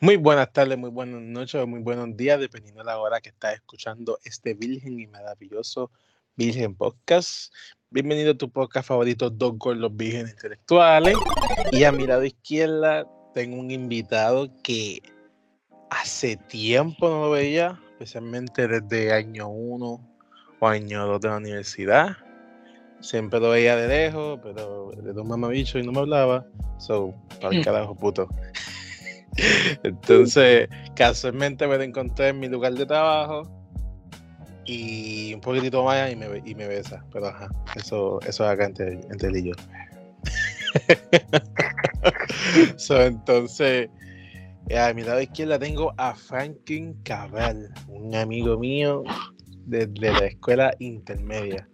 Muy buenas tardes, muy buenas noches, muy buenos días, dependiendo de la hora que estás escuchando este virgen y maravilloso Virgen Podcast. Bienvenido a tu podcast favorito, Dos los Virgen Intelectuales. Y a mi lado izquierda tengo un invitado que hace tiempo no lo veía, especialmente desde año 1 o año 2 de la universidad. Siempre lo veía de lejos, pero de un mamabicho y no me hablaba. So, para el carajo, puto. Entonces, casualmente me encontré en mi lugar de trabajo y un poquitito más y me, y me besa. Pero ajá, eso, eso es acá entre, entre él y yo. entonces, a mi lado izquierda tengo a Franklin Cabral, un amigo mío desde la escuela intermedia.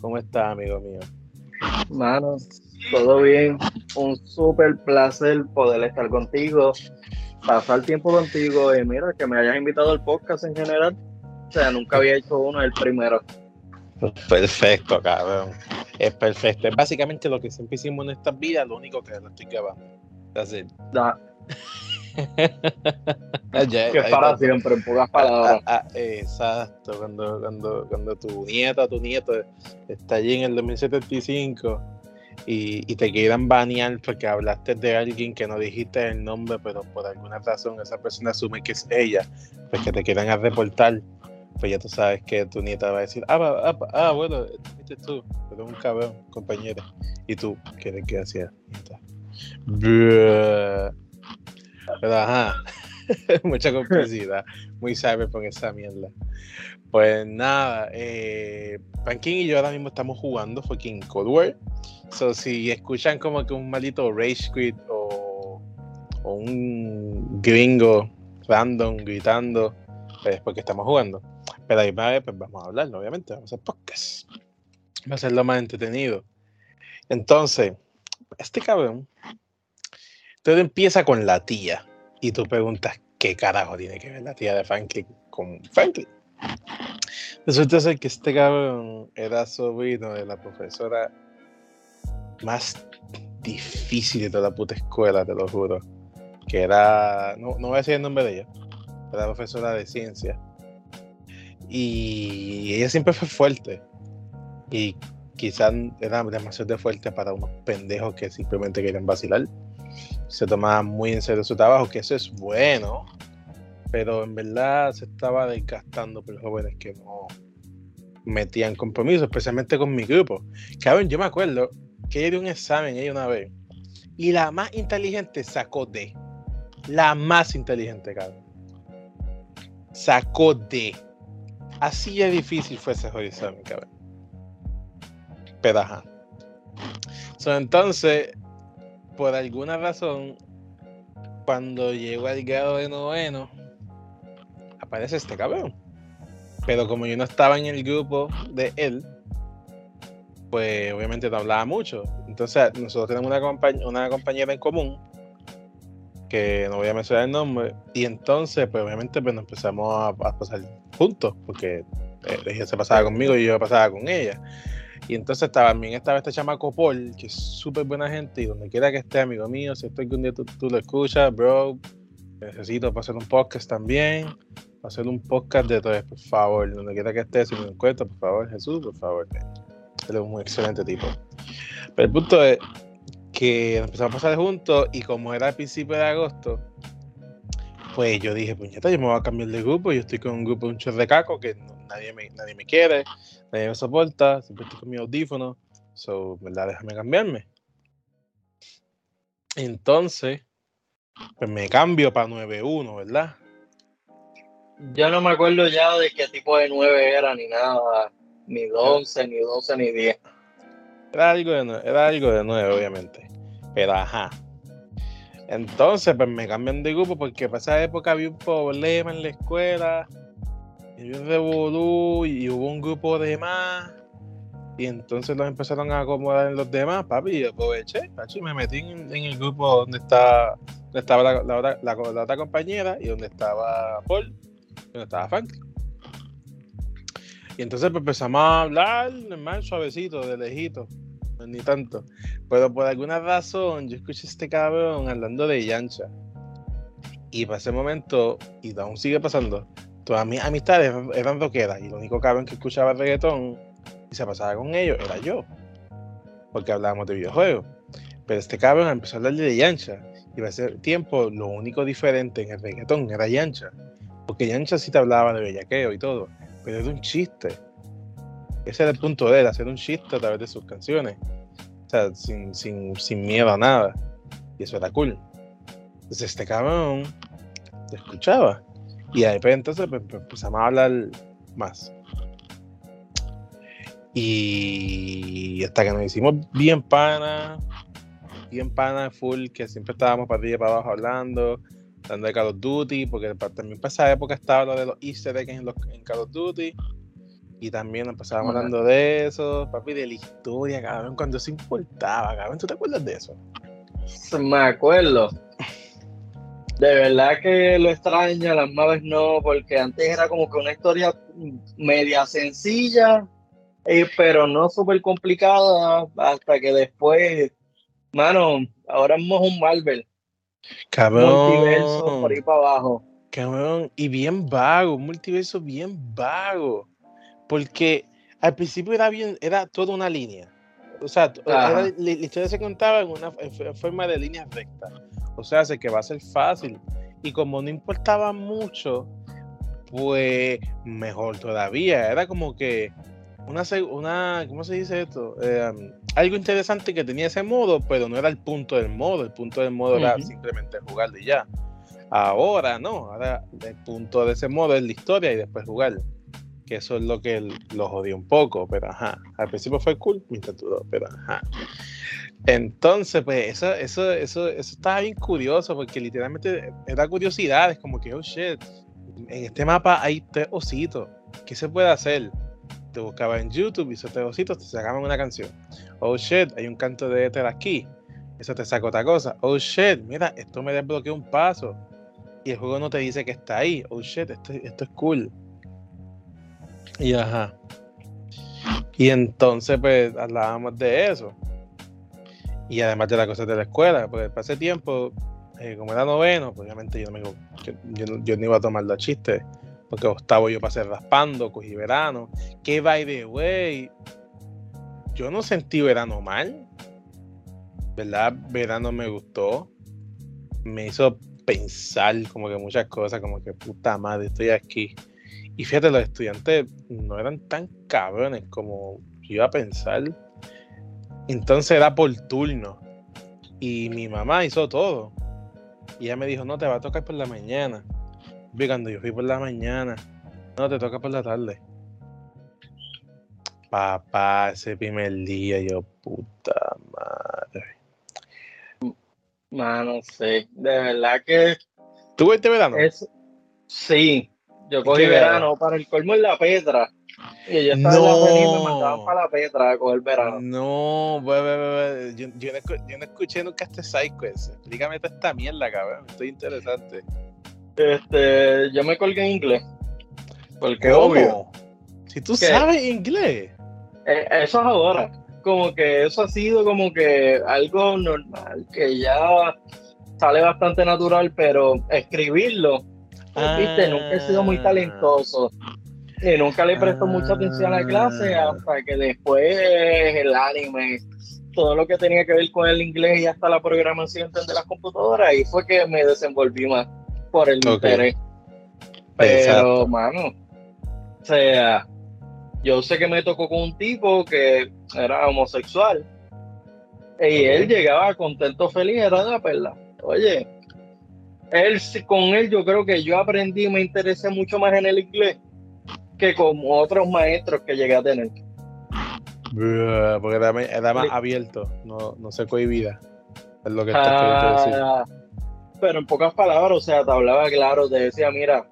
¿Cómo estás, amigo mío? Mano, todo bien. Un súper placer poder estar contigo, pasar tiempo contigo y mira, que me hayas invitado al podcast en general. O sea, nunca había hecho uno, el primero. Perfecto, cabrón. Es perfecto. Es básicamente lo que siempre hicimos en estas vidas, lo único que no estoy grabando. Así. Da. que es para siempre, en pocas palabras. Ah, ah, exacto, cuando, cuando, cuando tu nieta, tu nieto está allí en el 2075 y, y, te quieran banear porque hablaste de alguien que no dijiste el nombre, pero por alguna razón esa persona asume que es ella, pues que te quieran reportar, pues ya tú sabes que tu nieta va a decir, ah, ah, ah bueno, este tú, pero un cabrón, compañero. Y tú, ¿qué, qué hacías? Pero ajá, mucha complicidad, muy con esa mierda. Pues nada, eh, Pankin y yo ahora mismo estamos jugando fucking Cold War. So, si escuchan como que un maldito Rage Quit o, o un gringo random gritando, pues porque estamos jugando. Pero ahí va, pues vamos a hablarlo, obviamente, vamos a hacer podcast. Va a ser lo más entretenido. Entonces, este cabrón todo empieza con la tía. Y tú preguntas, ¿qué carajo tiene que ver la tía de Franklin con Franklin? Resulta ser que este cabrón era sobrino de la profesora más difícil de toda la puta escuela, te lo juro. Que era, no, no voy a decir el nombre de ella, era profesora de ciencia. Y ella siempre fue fuerte. Y quizás era demasiado fuerte para unos pendejos que simplemente querían vacilar se tomaba muy en serio su trabajo, que eso es bueno, pero en verdad se estaba desgastando por los jóvenes que no metían compromiso, especialmente con mi grupo. Cabrón, yo me acuerdo que ella dio un examen ella una vez y la más inteligente sacó D. La más inteligente, cabrón. Sacó D. Así de difícil fue ese examen, cabrón. Pero ajá. entonces, por alguna razón, cuando llego al grado de noveno, aparece este cabrón. Pero como yo no estaba en el grupo de él, pues obviamente no hablaba mucho. Entonces, nosotros tenemos una, compañera en común, que no voy a mencionar el nombre, y entonces, pues obviamente, pues nos empezamos a, pasar juntos, porque eh, ella se pasaba conmigo y yo pasaba con ella. Y entonces también estaba este chamaco Paul, que es súper buena gente, y donde quiera que esté, amigo mío, si estoy que un día tú, lo escuchas, bro, necesito para hacer un podcast también, para hacer un podcast de todo, por favor, donde quiera que esté, si me encuentro, por favor, Jesús, por favor. Él es un excelente tipo. Pero el punto es que empezamos a pasar juntos y como era el principio de agosto, pues yo dije, puñeta, yo me voy a cambiar de grupo, yo estoy con un grupo de un chorro de caco que nadie, me, nadie me quiere, nadie me soporta, siempre estoy con mi audífono, so, ¿verdad? Déjame cambiarme. Entonces, pues me cambio para 9.1, ¿verdad? Yo no me acuerdo ya de qué tipo de 9 era, ni nada, ni 11, ni 12, ni 10. Era algo de, era algo de 9, obviamente. Pero ajá, entonces, pues me cambian de grupo porque para esa época había un problema en la escuela. Y un revolú y hubo un grupo de más. Y entonces los empezaron a acomodar en los demás, papi. Y aproveché, y me metí en, el grupo donde, está, donde estaba la, otra compañera y donde estaba Paul y donde estaba Frank. Y entonces pues, empezamos a hablar, normal, suavecito, de lejito ni tanto. Pero por alguna razón yo escuché a este cabrón hablando de Yancha. Y para ese momento, y aún sigue pasando, todas mis amistades eran rockeras y lo único cabrón que escuchaba reggaetón y se pasaba con ellos era yo. Porque hablábamos de videojuegos. Pero este cabrón empezó a hablar de Yancha. Y a ese tiempo lo único diferente en el reggaetón era Yancha. Porque Yancha sí te hablaba de bellaqueo y todo. Pero era un chiste. Ese era el punto de él, hacer un chiste a través de sus canciones. O sea, sin, sin, sin miedo a nada. Y eso era cool. Entonces este cabrón te escuchaba. Y de repente entonces pues, pues, empezamos a hablar más. Y hasta que nos hicimos bien pana, bien pana full, que siempre estábamos para arriba y para abajo hablando, hablando de Call of Duty, porque también para esa época estaba lo de los easter eggs en, los, en Call of Duty. Y también empezábamos hablando de eso, papi, de la historia, cabrón, cuando se importaba, cabrón. ¿Tú te acuerdas de eso? Me acuerdo. De verdad que lo extraño, las maves no, porque antes era como que una historia media sencilla, eh, pero no súper complicada, hasta que después, mano, ahora es un Marvel. Cabrón. Multiverso por ahí para abajo. Cabrón, y bien vago, un multiverso bien vago. Porque al principio era bien, era toda una línea. O sea, la, historia se contaba en una en forma de línea recta. O sea, sé que va a ser fácil. Y como no importaba mucho, pues mejor todavía. Era como que una, una ¿cómo se dice esto? Eh, algo interesante que tenía ese modo, pero no era el punto del modo. El punto del modo era simplemente jugar de ya. Ahora no, ahora el punto de ese modo es la historia y después jugar. Que eso es lo que lo jodió un poco, pero ajá. Al principio fue cool mientras duró, pero ajá. Entonces, pues eso, eso, eso, eso estaba bien curioso, porque literalmente era curiosidad, es como que, oh shit, en este mapa hay tres ositos, ¿qué se puede hacer? Te buscaba en YouTube y esos tres ositos te sacaban una canción. Oh shit, hay un canto de éter aquí, eso te saca otra cosa. Oh shit, mira, esto me desbloqueó un paso y el juego no te dice que está ahí. Oh shit, esto, esto es cool. Y ajá. Y entonces, pues hablábamos de eso y además de las cosas de la escuela, porque para tiempo, eh, como era noveno, pues obviamente yo no, me, yo, yo, no iba a tomar los chistes, porque octavo yo pasé raspando, cogí verano, que by the way, yo no sentí verano mal, ¿verdad? Verano me gustó, me hizo pensar como que muchas cosas, como que puta madre, estoy aquí. Y fíjate, los estudiantes no eran tan cabrones como yo iba a pensar entonces era por turno. Y mi mamá hizo todo. Y ella me dijo, no, te va a tocar por la mañana. Vi cuando yo fui por la mañana, no, te toca por la tarde. Papá, ese primer día, yo, puta madre. Mano, sí, de verdad que. ¿Tú este verano? Sí, yo cogí verano para el colmo en la Petra. Y ella estaba no. en la me mandaban para la Petra a coger verano. No, bebé, Yo, yo, no, yo, no, escuché nunca este SideQuest. Explícame toda esta mierda, cabrón. Estoy interesante. Este, yo me colgué en inglés. Porque ¿Cómo? obvio. Si tú sabes inglés. Eh, eso es ahora. Como que eso ha sido como que algo normal, que ya sale bastante natural, pero escribirlo, pues, viste, nunca he sido muy ah. talentoso y nunca le prestó mucha atención a la clase ah. hasta que después el anime, todo lo que tenía que ver con el inglés y hasta la programación de las computadoras, y fue que me desenvolví más por el interés. Pero, mano, o sea, yo sé que me tocó con un tipo que era homosexual y él llegaba contento, feliz, era de la perla. Oye, él, con él yo creo que yo aprendí me interesé mucho más en el inglés que como otros maestros que llegué a tener. Porque era, más abierto, no, no se cohibía. Es lo que estás decir. Ah, pero en pocas palabras, o sea, te hablaba claro, te decía, mira,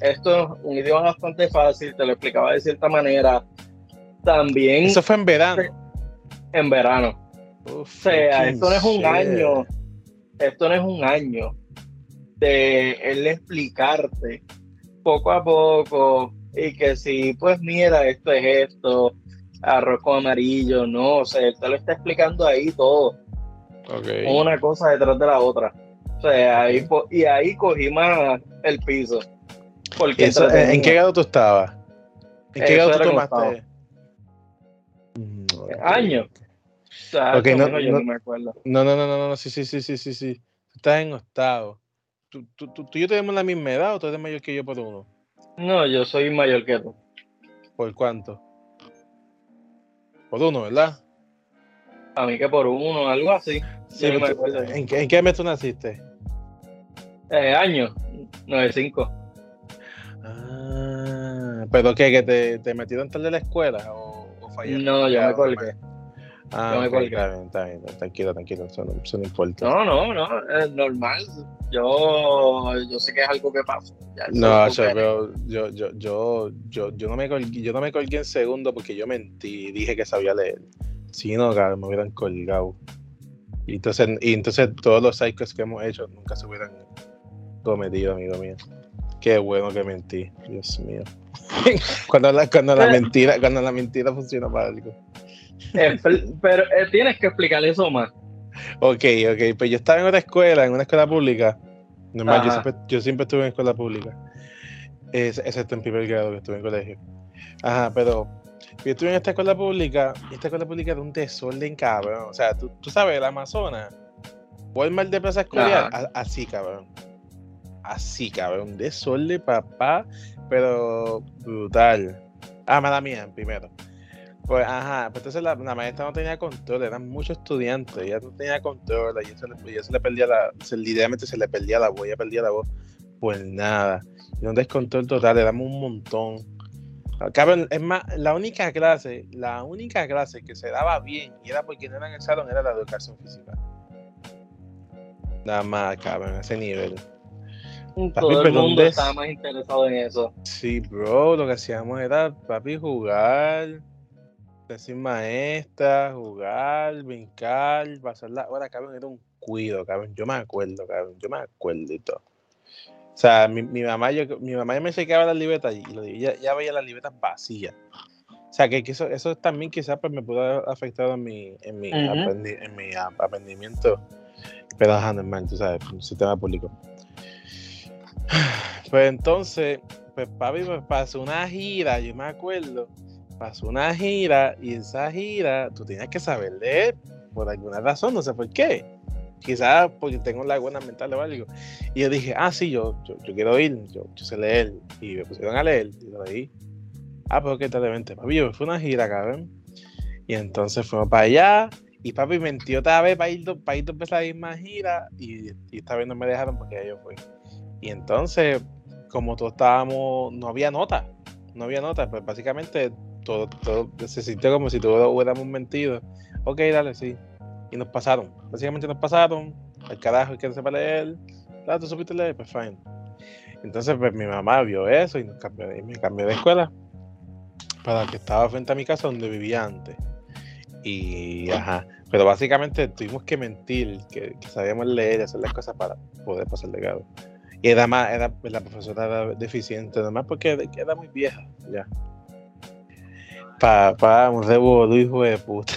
esto es un idioma bastante fácil, te lo explicaba de cierta manera. También. Eso fue en verano. En verano. o sea, esto no es un año. Esto no es un año de él explicarte poco a poco y que si, pues mira, esto es esto, arroz con amarillo, no, o sea, él te lo está explicando ahí todo. Una cosa detrás de la otra. O sea, ahí, po- y ahí cogí más el piso. Porque Eso, ¿En en qué grado tú estabas? ¿En qué grado tú tomaste? Mm, ok. años. O sea, Ok, eso no- yo no- no me acuerdo. No, no, no, no, no, sí, sí, sí, sí, sí, sí. Tú estás en octavo. ¿Tú, tú, tú, tú y yo tenemos la misma edad o tú eres mayor que yo por uno? No, yo soy mayor que tú. ¿Por cuánto? Por uno, ¿verdad? A mí que por uno, algo así. Sí, no me acuerdo. ¿en, qué- ¿En qué mes tú naciste? Eh, años, 95. Ah, ¿pero qué? ¿Que te, te metieron tarde a la escuela o, o fallaste? No, yo Ya, me colgué. Ah, yo me ok, colgué. está bien, está bien. Tranquilo, tranquilo, eso no, eso no importa. No, no, no, es normal. Yo, yo sé que es algo que pasa. No, yo, pero yo, yo, yo, yo, yo no me colgué, yo no me colgué en segundo porque yo mentí y dije que sabía leer. Si no, me hubieran colgado. Y entonces, y entonces todos los psychos que hemos hecho nunca se hubieran cometido, amigo mío. Qué bueno que mentí, Dios mío. cuando la, cuando la mentira, cuando la mentira funciona para algo. Pero eh, tienes que explicar eso más. Ok, ok, pues yo estaba en otra escuela, en una escuela pública. Normal, yo siempre, yo siempre estuve en escuela pública. Es, excepto en primer grado que estuve en colegio. Ajá, pero yo estuve en esta escuela pública y esta escuela pública era un desorden, cabrón. O sea, tú, tú sabes, el Amazonas, Walmart de Plaza a- así, cabrón. Así, cabrón. Desorden, papá, pero brutal. Ah, mala mía, primero. Pues, ajá, pues entonces la, la maestra no tenía control, eran muchos estudiantes, ella no tenía control, y se le, ella se le perdía la, se, literalmente se le perdía la voz, ella perdía la voz, pues nada, y un descontrol total, éramos un montón. Cabrón, es más, la única clase, la única clase que se daba bien, y era porque no era en el salón, era la educación física. Nada más, cabrón, a ese nivel. Todo el mundo estaba más interesado en eso. Sí, bro, lo que hacíamos era, papi, jugar, decir maestra, jugar, brincar, pasar la hora, cabrón, era un cuido, cabrón. Yo me acuerdo, cabrón, yo me acuerdo y todo. O sea, mi, mi mamá, yo, mi mamá ya me checaba las libretas y lo- ya, ya veía las libretas vacías. O sea, que, que eso, eso también quizás pues, me pudo haber afectado en mi, en mi, aprendi- en mi ap- aprendimiento. Pero ajá, normal, tú sabes, un sistema público. Pues entonces, pues papi, pues pasó una gira, yo me acuerdo, pasó una gira y esa gira tú tienes que saber leer por alguna razón, no sé por qué. Quizás porque tengo laguna mental o algo. Y yo dije, ah, sí, yo, yo, quiero ir, yo, sé leer. Y me pusieron a leer y lo leí. Ah, pero qué tal, vente, papi, yo me fui una gira, cabrón. Y entonces fuimos para allá. Y papi mentió otra vez para ir, para ir dos veces a la misma gira. Y, y esta vez no me dejaron porque yo fui. Y entonces, como todos estábamos, no había nota. No había nota, pues básicamente todo, todo se sintió como si todos hubiéramos mentido. Ok, dale, sí. Y nos pasaron. Básicamente nos pasaron. Al carajo, que no sepa leer. Ah, tú supiste leer, pues fine. Entonces, pues mi mamá vio eso y nos cambió me cambió de escuela para que estaba frente a mi casa donde vivía antes. Y ajá. Pero básicamente tuvimos que mentir que, sabíamos leer y hacer las cosas para poder pasar de grado. Y era más, era, la profesora era deficiente, además porque era muy vieja, ya. Pa, pa, un revolú, hijo de puta.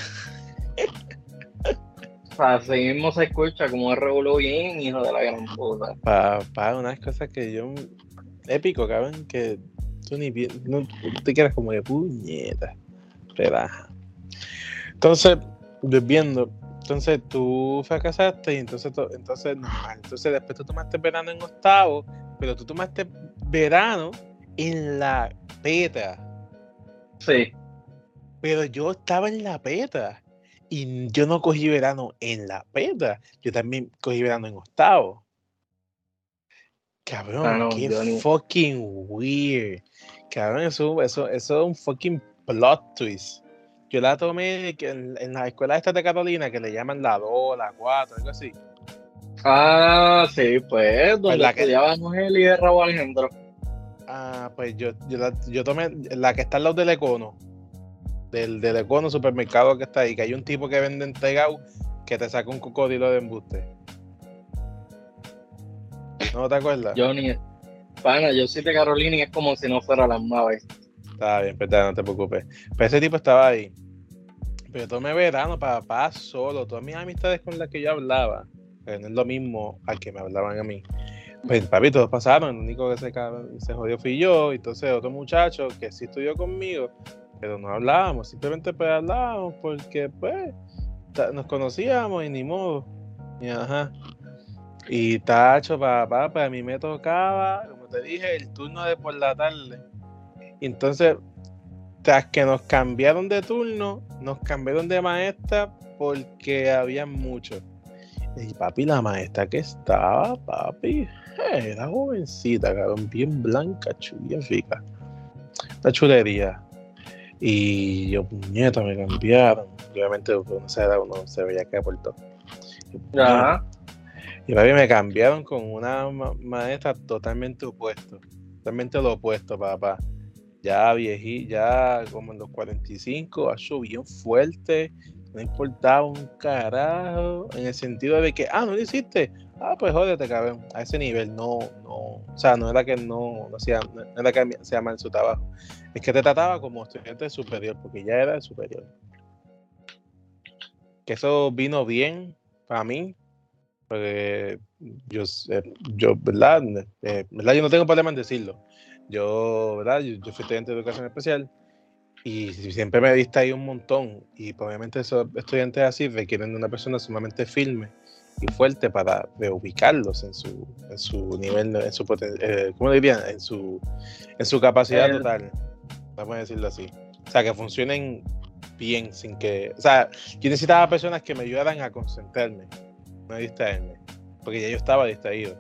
Así mismo se escucha como es revolú bien, hijo de la gran puta. Pa, pa, unas cosas que yo. Épico, cabrón, que tú ni no, tú te quedas como de puñeta. Relaja. Entonces, volviendo, entonces tú fracasaste y entonces, to- entonces, normal. Entonces, después tú tomaste verano en octavo, pero tú tomaste verano en la peta. Sí. Pero yo estaba en la peta y yo no cogí verano en la peta. Yo también cogí verano en octavo. Cabrón, Ah, no, qué fucking weird. Cabrón, eso, eso, eso es un fucking plot twist. Yo la tomé que en, en la escuela esta de Carolina que le llaman la 2, la 4, algo así. Ah, sí, pues, donde la que- estudiaba Ángel y Raúl Alejandro. Ah, pues yo, yo, la- yo tomé la que está al lado del Econo. Del, del Econo supermercado que está ahí, que hay un tipo que vende entregado que te saca un cocodrilo de embuste. ¿No te acuerdas? Yo ni. Pana, yo soy de Carolina y es como si no fuera la maves. Está bien, perdón, no te preocupes. Pero ese tipo estaba ahí. Pero yo tomé verano para papá solo. Todas mis amistades con las que yo hablaba pero no es lo mismo al que me hablaban a mí. Pues papi, todos pasaron, el único que se, se jodió fui yo, entonces otro muchacho que sí estudió conmigo, pero no hablábamos, simplemente pues hablábamos porque pues nos conocíamos y ni modo. Y ajá. Y tacho, papá, pues mí me tocaba, como te dije, el turno de por la tarde. Entonces, tras que nos cambiaron de turno, nos cambiaron de maestra porque había muchos. Y papi, la maestra que estaba, papi, era jovencita, cabrón, bien blanca, chulía, fica. La chulería. Y yo, puñeta, me cambiaron. Obviamente, uno se, uno se veía que aportó. Ajá. Y papi, me cambiaron con una maestra totalmente opuesto. Totalmente lo opuesto, papá. Ya viejí, ya como en los 45, ha bien fuerte. No importaba un carajo. En el sentido de que, ah, no lo hiciste. Ah, pues jódete, cabrón. A ese nivel, no, no. O sea, no era que no, no, hacía, no era que sea mal su trabajo. Es que te trataba como estudiante superior, porque ya era superior. Que eso vino bien para mí, porque yo, yo ¿verdad? Eh, ¿verdad? Yo no tengo problema en decirlo. Yo, ¿verdad? Yo, fui estudiante de educación especial y siempre me diste ahí un montón. Y pues, obviamente esos estudiantes así requieren de una persona sumamente firme y fuerte para reubicarlos en su, en su nivel, en su eh, ¿cómo dirían? En su, en su capacidad total. Vamos a decirlo así. O sea, que funcionen bien, sin que. O sea, yo necesitaba personas que me ayudaran a concentrarme no distraerme. Porque ya yo estaba distraído.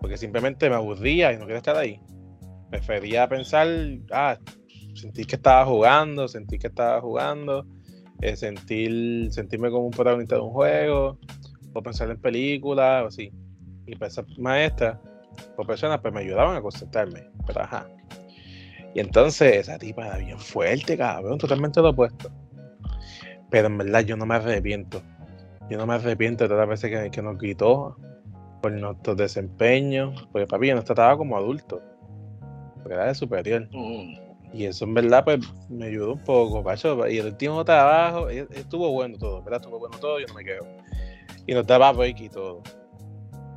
Porque simplemente me aburría y no quería estar ahí. Prefería pensar, ah, sentir que estaba jugando, sentir que estaba jugando, eh, sentir, sentirme como un protagonista de un juego, o pensar en películas, o así. Y pues esas maestras, o personas, pues me ayudaban a concentrarme. Pero ajá. Y entonces esa tipa era bien fuerte, cabrón, totalmente lo opuesto. Pero en verdad yo no me arrepiento yo no me arrepiento de todas las veces que, nos quitó por nuestro desempeño, porque papi yo nos trataba como adultos, porque era de superior. Mm. Y eso en verdad pues me ayudó un poco, pacho. Y el último trabajo, e, estuvo bueno todo, ¿verdad? Estuvo bueno todo, yo no me quedo. Y nos daba break y todo,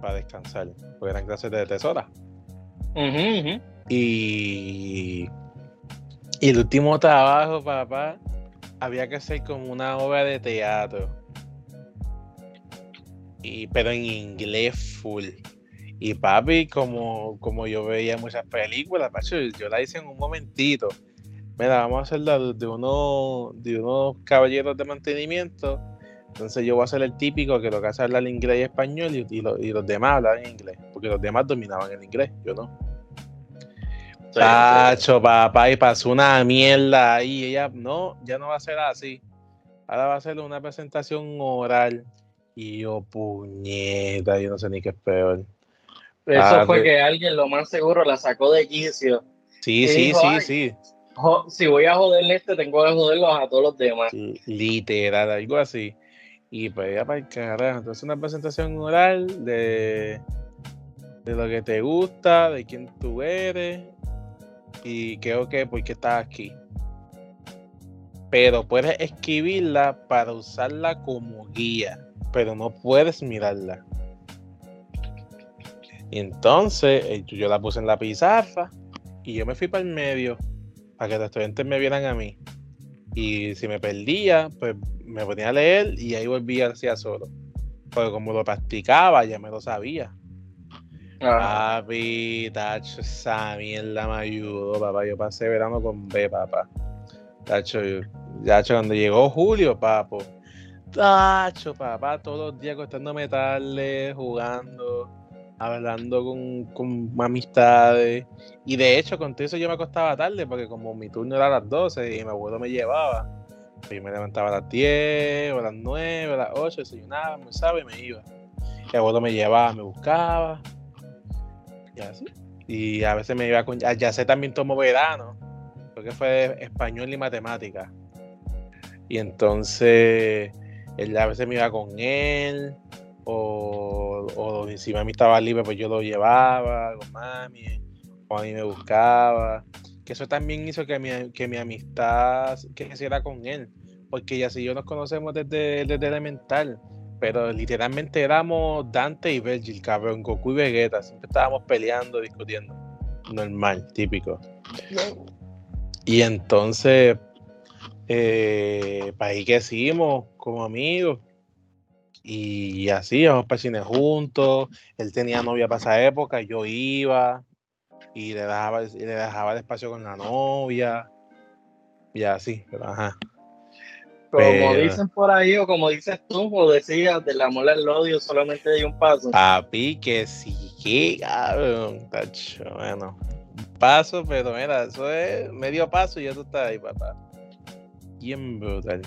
para descansar, porque eran clases de tesora. Y, y el último trabajo, papá, había que hacer como una obra de teatro pero en inglés full. Y papi, como, como yo veía muchas películas, yo la hice en un momentito. Mira, vamos a hacerla de, uno, de unos caballeros de mantenimiento. Entonces yo voy a ser el típico que lo que hace es hablar inglés y español y, los demás hablan inglés. Porque los demás dominaban el inglés, yo no. Tacho, papá, y pasó una mierda ahí. Ella, no, ya no va a ser así. Ahora va a ser una presentación oral. Y yo, puñeta, yo no sé ni qué es peor. Eso ah, fue que alguien lo más seguro la sacó de quicio. Sí, sí, sí, sí. Si voy a joderle este, tengo que joderlos a todos los demás. literal, algo así. Y pues ya para el carajo. Entonces una presentación oral de, de lo que te gusta, de quién tú eres y creo que por qué estás aquí. Pero puedes escribirla para usarla como guía pero no puedes mirarla. Y entonces eh, yo la puse en la pizarra y yo me fui para el medio para que los estudiantes me vieran a mí. Y si me perdía, pues me ponía a leer y ahí volvía hacia solo. Porque como lo practicaba, ya me lo sabía. Ah. Papi, tacho, esa mierda me ayudó, papá. Yo pasé verano con B, papá. Tacho, tacho, cuando llegó Julio, papo, Tacho, papá, todos los días acostándome tarde, jugando, hablando con, con amistades. Y de hecho, con todo eso yo me acostaba tarde, porque como mi turno era a las 12 y mi abuelo me llevaba, yo me levantaba a las 10, o a las 9, a las 8, desayunaba, me y me iba. El abuelo me llevaba, me buscaba. Y así. Y a veces me iba con. Ya sé también tomo verano, porque fue español y matemática. Y entonces él a veces me iba con él, o, o si mami estaba libre, pues yo lo llevaba con mami, o a mí me buscaba. Que eso también hizo que mi, que mi amistad creciera con él, porque ya si yo nos conocemos desde, desde elemental, pero literalmente éramos Dante y Virgil, cabrón, Goku y Vegeta, siempre estábamos peleando, discutiendo. Normal, típico. Y entonces, eh, para ahí que hicimos como amigos. Y así, íbamos para el cine juntos. Él tenía novia para esa época, yo iba y le dejaba, y le dejaba el espacio con la novia. Y así, pero ajá. Como Pero- dicen por ahí, o como dices tú, o decías, del amor al odio solamente hay un paso. Papi, que sí, que cabrón, tacho, bueno. un Paso, pero mira, eso es medio paso y eso está ahí, papá. Bien brutal.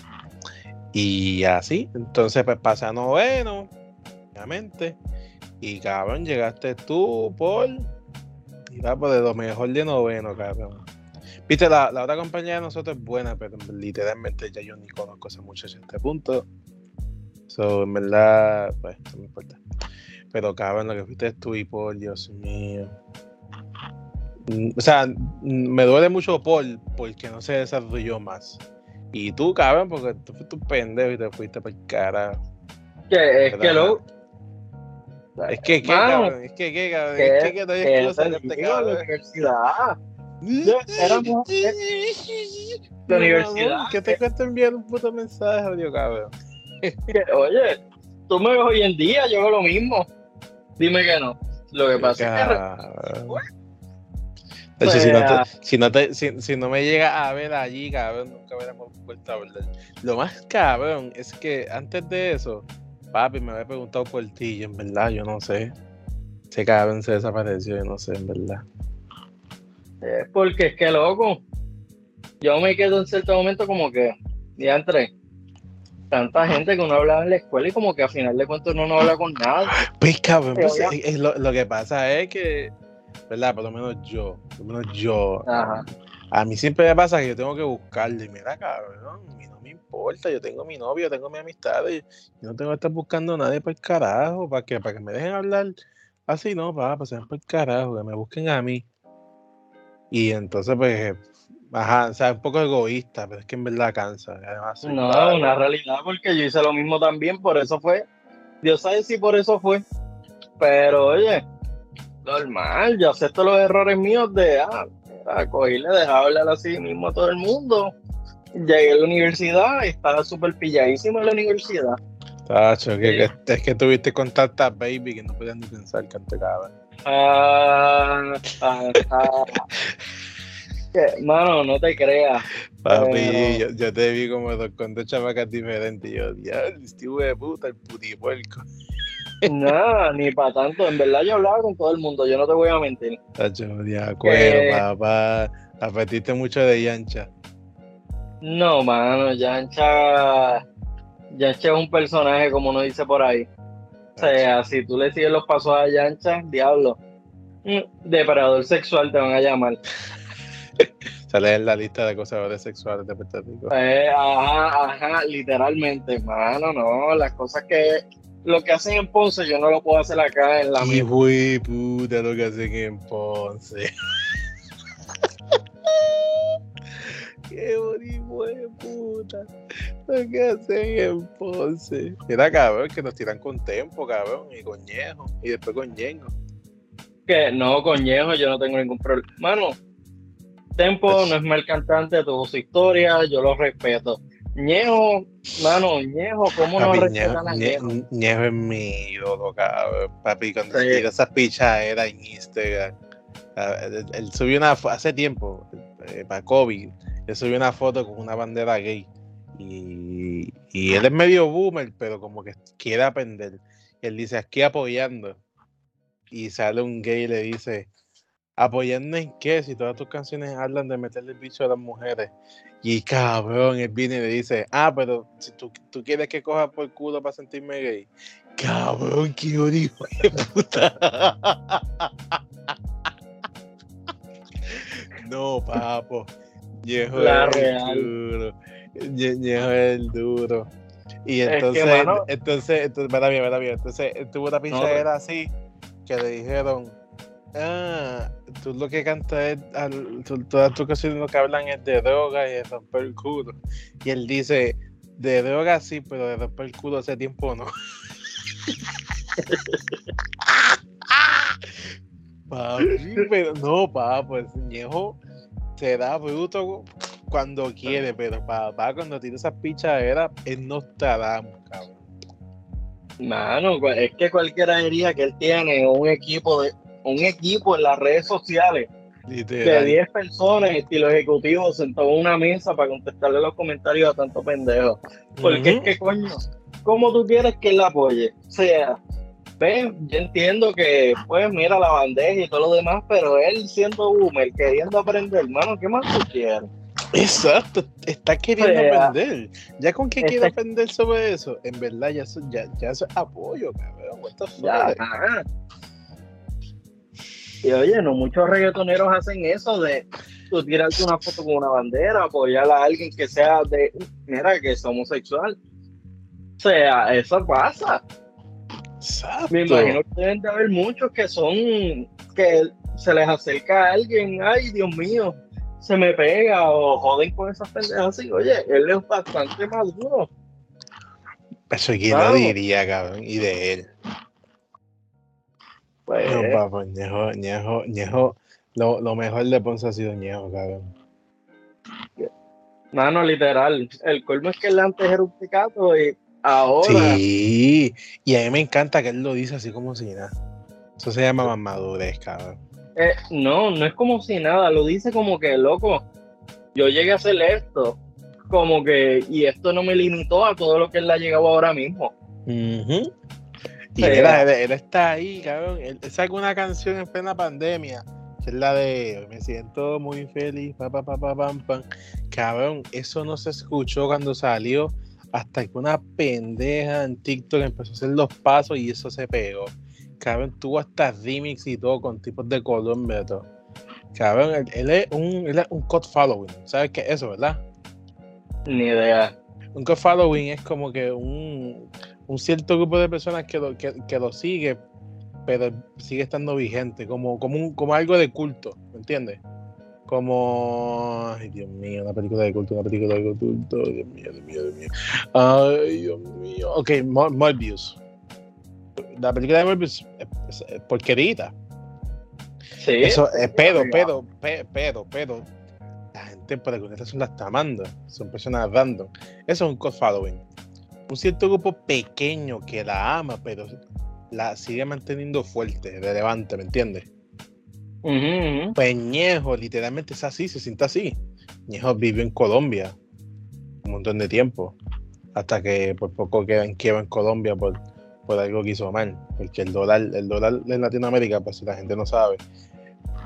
Y así, entonces pues pasa noveno, obviamente. Y cabrón, llegaste tú, Paul. Y va por de lo mejor de noveno, cabrón. Viste, la, la otra compañía de nosotros es buena, pero literalmente ya yo ni conozco esa muchacha a este punto. So, en verdad, pues, no me importa. Pero cabrón, lo que fuiste tú y Paul, Dios mío. Mm, O sea, mm, me duele mucho Paul porque no se desarrolló más. Y tú, cabrón, porque tú fuiste un pendejo y te fuiste por cara. Que es que lo. Es que, ¿qué, Mano, cabrón? Es que, ¿qué, cabrón? que- Es que, que no hay que excusa te en este la universidad. Yo- éramos- La universidad. Que te cuesta enviar un puto mensaje, audio, cabrón. Que, oye, tú me ves hoy en día, yo hago lo mismo. Dime que no. Lo que pasa es que. De hecho, si, no te- si, no te- si- si no me llega a ver allí, cabrón, nunca hubiéramos vuelto a hablar. Lo más cabrón es que antes de eso, papi me había preguntado por ti, y en verdad, yo no sé. Ese cabrón se desapareció, yo no sé, en verdad. Es porque es que loco. Yo me quedo en cierto momento como que, entre tanta gente que uno hablaba en la escuela y como que a final de cuentas uno no habla con nadie. Pues cabrón, pues, ya- es- es lo, lo que pasa es que, ¿verdad? Por lo menos yo, por lo menos yo, Ajá. a mí siempre me pasa que yo tengo que buscarle, mira cabrón, a mí no me importa, yo tengo mi novio, yo tengo mi amistad, y yo no tengo que estar buscando a nadie por el carajo, para que, para que me dejen hablar así, no, papá, pues sean por el carajo, que me busquen a mí. Y entonces, pues, ajá, o sea, un poco egoísta, pero es que en verdad cansa. Además, No, vago. una realidad porque yo hice lo mismo también, por eso fue. Dios sabe si por eso fue. Pero oye, normal, yo acepto los errores míos de ah, mira, cogí le dejaba hablar así mismo a todo el mundo. Llegué a la universidad y estaba súper pilladísimo en la universidad. Tacho, que, que- es que tuviste con tanta baby que no podías ni pensar que te cabrón. Ah, ah, ah. Que, mano, no te creas. Papi, yo, yo te vi como dos, con dos chamacas diferentes. Y yo, diablo, este de puta, el putipuerco. Nada, ni para tanto. En verdad yo hablaba con todo el mundo, yo no te voy a mentir. Tacho, de acuerdo, papá. Apetiste mucho de Yancha. No, mano, Yancha. Yancha es un personaje, como uno dice por ahí. O sea, si tú le sigues los pasos a Yancha, diablo. Depredador sexual te van a llamar. Sale en la lista de acosadores sexuales de Puerto Rico. Eh, ajá, ajá, literalmente, mano, no. Las cosas que. Lo que hacen en Ponce, yo no lo puedo hacer acá en la misma. Hijo puta lo que hacen en Ponce. Qué bonito de puta. Lo que hacen en Ponce. Mira, cabrón, que nos tiran con tempo, cabrón, y con ñejo, y después con ñengo. Que no, coñejo, yo no tengo ningún problema. Mano, Tempo no es mal cantante, tuvo su historia, yo lo respeto. Ñejo, mano, Ñejo, ¿cómo no respetan a Ñe- Ñejo? Ñejo es mi ídolo, cabrón. Papi, cuando Sí. se esas pichaderas en Instagram. Él, él subió una hace tiempo, eh, para COVID, él subió una foto con una bandera gay. Y, y él es medio boomer, pero como que quiere aprender. Él dice, aquí apoyando. Y sale un gay y le dice, ¿apoyando en qué? Si todas tus canciones hablan de meterle el bicho a las mujeres. Y cabrón, él viene y le dice, ah, pero si tú, tú quieres que coja por culo para sentirme gay. Cabrón, qué hijo de puta. no, papo. Es el duro. El duro. Y Es que, entonces, entonces, entonces, mira bien, mira bien. Entonces, tuvo una pichadera así que le dijeron, ah, tú lo que cantas es, al- tú- todas tus canciones lo que hablan es de droga y de romper el culo. Y él dice, De droga sí, pero de romper el culo hace tiempo no. no, papá, pues Ñejo se da bruto cuando quiere, pero papá, cuando tiene esas pichaderas, él no está dando, cabrón. Mano, es que cualquiera diría que él tiene un equipo de un equipo en las redes sociales de 10 personas, estilo ejecutivo, sentado en una mesa para contestarle los comentarios a tanto pendejo. Porque es que, coño, ¿cómo tú quieres que él apoye? O sea, ves, yo entiendo que, pues, mira la bandeja y todo lo demás, pero él siendo boomer, queriendo aprender, hermano, ¿qué más tú quieres? Exacto, está queriendo aprender. Ya con qué quiere aprender sobre eso, en verdad ya, ya, ya es apoyo, cabrón. Ya, y oye, no muchos reggaetoneros hacen eso de tú tirarte una foto con una bandera, apoyar a alguien que sea de, mira, que es homosexual. O sea, eso pasa. Me imagino que deben de haber muchos que son, que se les acerca a alguien, ay, Dios mío, se me pega o joden con esas pendejas así. Oye, él es bastante maduro. Eso quién lo diría, cabrón, y de él. Pues, no, papá, Ñejo, Ñejo, Ñejo, lo, lo, mejor de Ponce ha sido Ñejo, cabrón. Mano, literal, el colmo es que él antes era un picato y ahora. Sí, y a mí me encanta que él lo dice así como si nada. Eso se llama madurez, cabrón. Eh, no, no es como si nada, lo dice como que, loco, yo llegué a hacer esto, como que, y esto no me limitó a todo lo que él ha llegado ahora mismo. Y él, está ahí, cabrón. Él, saca una canción en plena pandemia, que es la de Me siento muy feliz, pa, pa, pa, pa, pam, pam. Cabrón, eso no se escuchó cuando salió hasta que una pendeja en TikTok empezó a hacer los pasos y eso se pegó. Cabrón, tuvo hasta remix y todo con tipos de Colombia y todo. Cabrón, él, es un, él es un code following. ¿Sabes qué es eso, verdad? Ni idea. Un code following es como que un, un cierto grupo de personas que lo, que, lo sigue, pero sigue estando vigente, como, como, un, como algo de culto, ¿me entiendes? Como, ay Dios mío, una película de culto, una película de culto, Dios mío, Dios mío, Dios mío. Ay, Dios mío. Ok, Morbius. La película de Morbius es, porquerita. Sí. Eso, es pero, pero, pero, pero, la gente por alguna razón la está amando. Son personas random. Eso es un code following un cierto grupo pequeño que la ama, pero la sigue manteniendo fuerte, relevante, ¿me entiendes? Pues Ñejo literalmente es así, se siente así. Ñejo vivió en Colombia un montón de tiempo, hasta que por poco queda en quiebra en Colombia por, por algo que hizo mal, porque el dólar, el dólar en Latinoamérica, pues si la gente no sabe,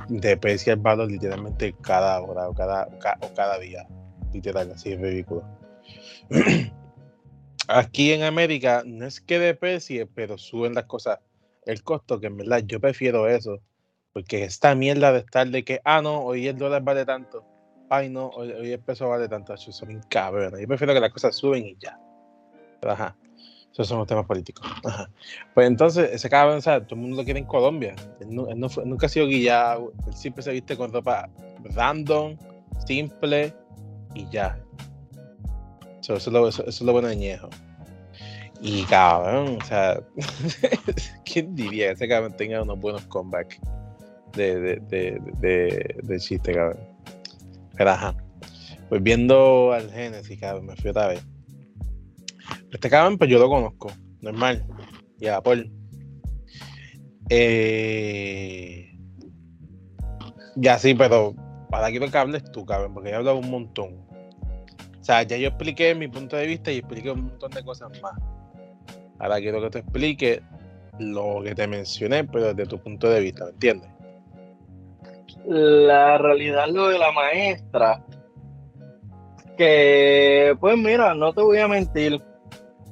deprecia el valor literalmente cada hora o cada, o cada día, literal, así es ridículo. aquí en América no es que deprecie, pero suben las cosas, el costo, que en verdad yo prefiero eso, porque esta mierda de estar de que, ah, no, hoy el dólar vale tanto, ay, no, hoy, el peso vale tanto, eso son cabrón. Yo prefiero que las cosas suben y ya. ajá, esos son los temas políticos. Ajá. Pues entonces, ese cabrón, ¿sabes? Todo el mundo lo quiere en Colombia. Él, nunca ha sido guillado, él siempre se viste con ropa random, simple y ya eso, es lo, eso, es lo bueno de Ñejo. Y cabrón, o sea, ¿quién diría que ese cabrón tenga unos buenos comebacks de, de, de, de, chiste, cabrón? Pero ajá. Pues viendo al Genesis, cabrón, me fui otra vez. Este cabrón, pues yo lo conozco, normal. Y a Paul. Eh, ya sí, pero para quiero que hables tú, cabrón, porque he hablado un montón. O sea, ya yo expliqué mi punto de vista y expliqué un montón de cosas más. Ahora quiero que te explique lo que te mencioné, pero desde tu punto de vista, ¿me entiendes? La realidad lo de la maestra, que pues mira, no te voy a mentir,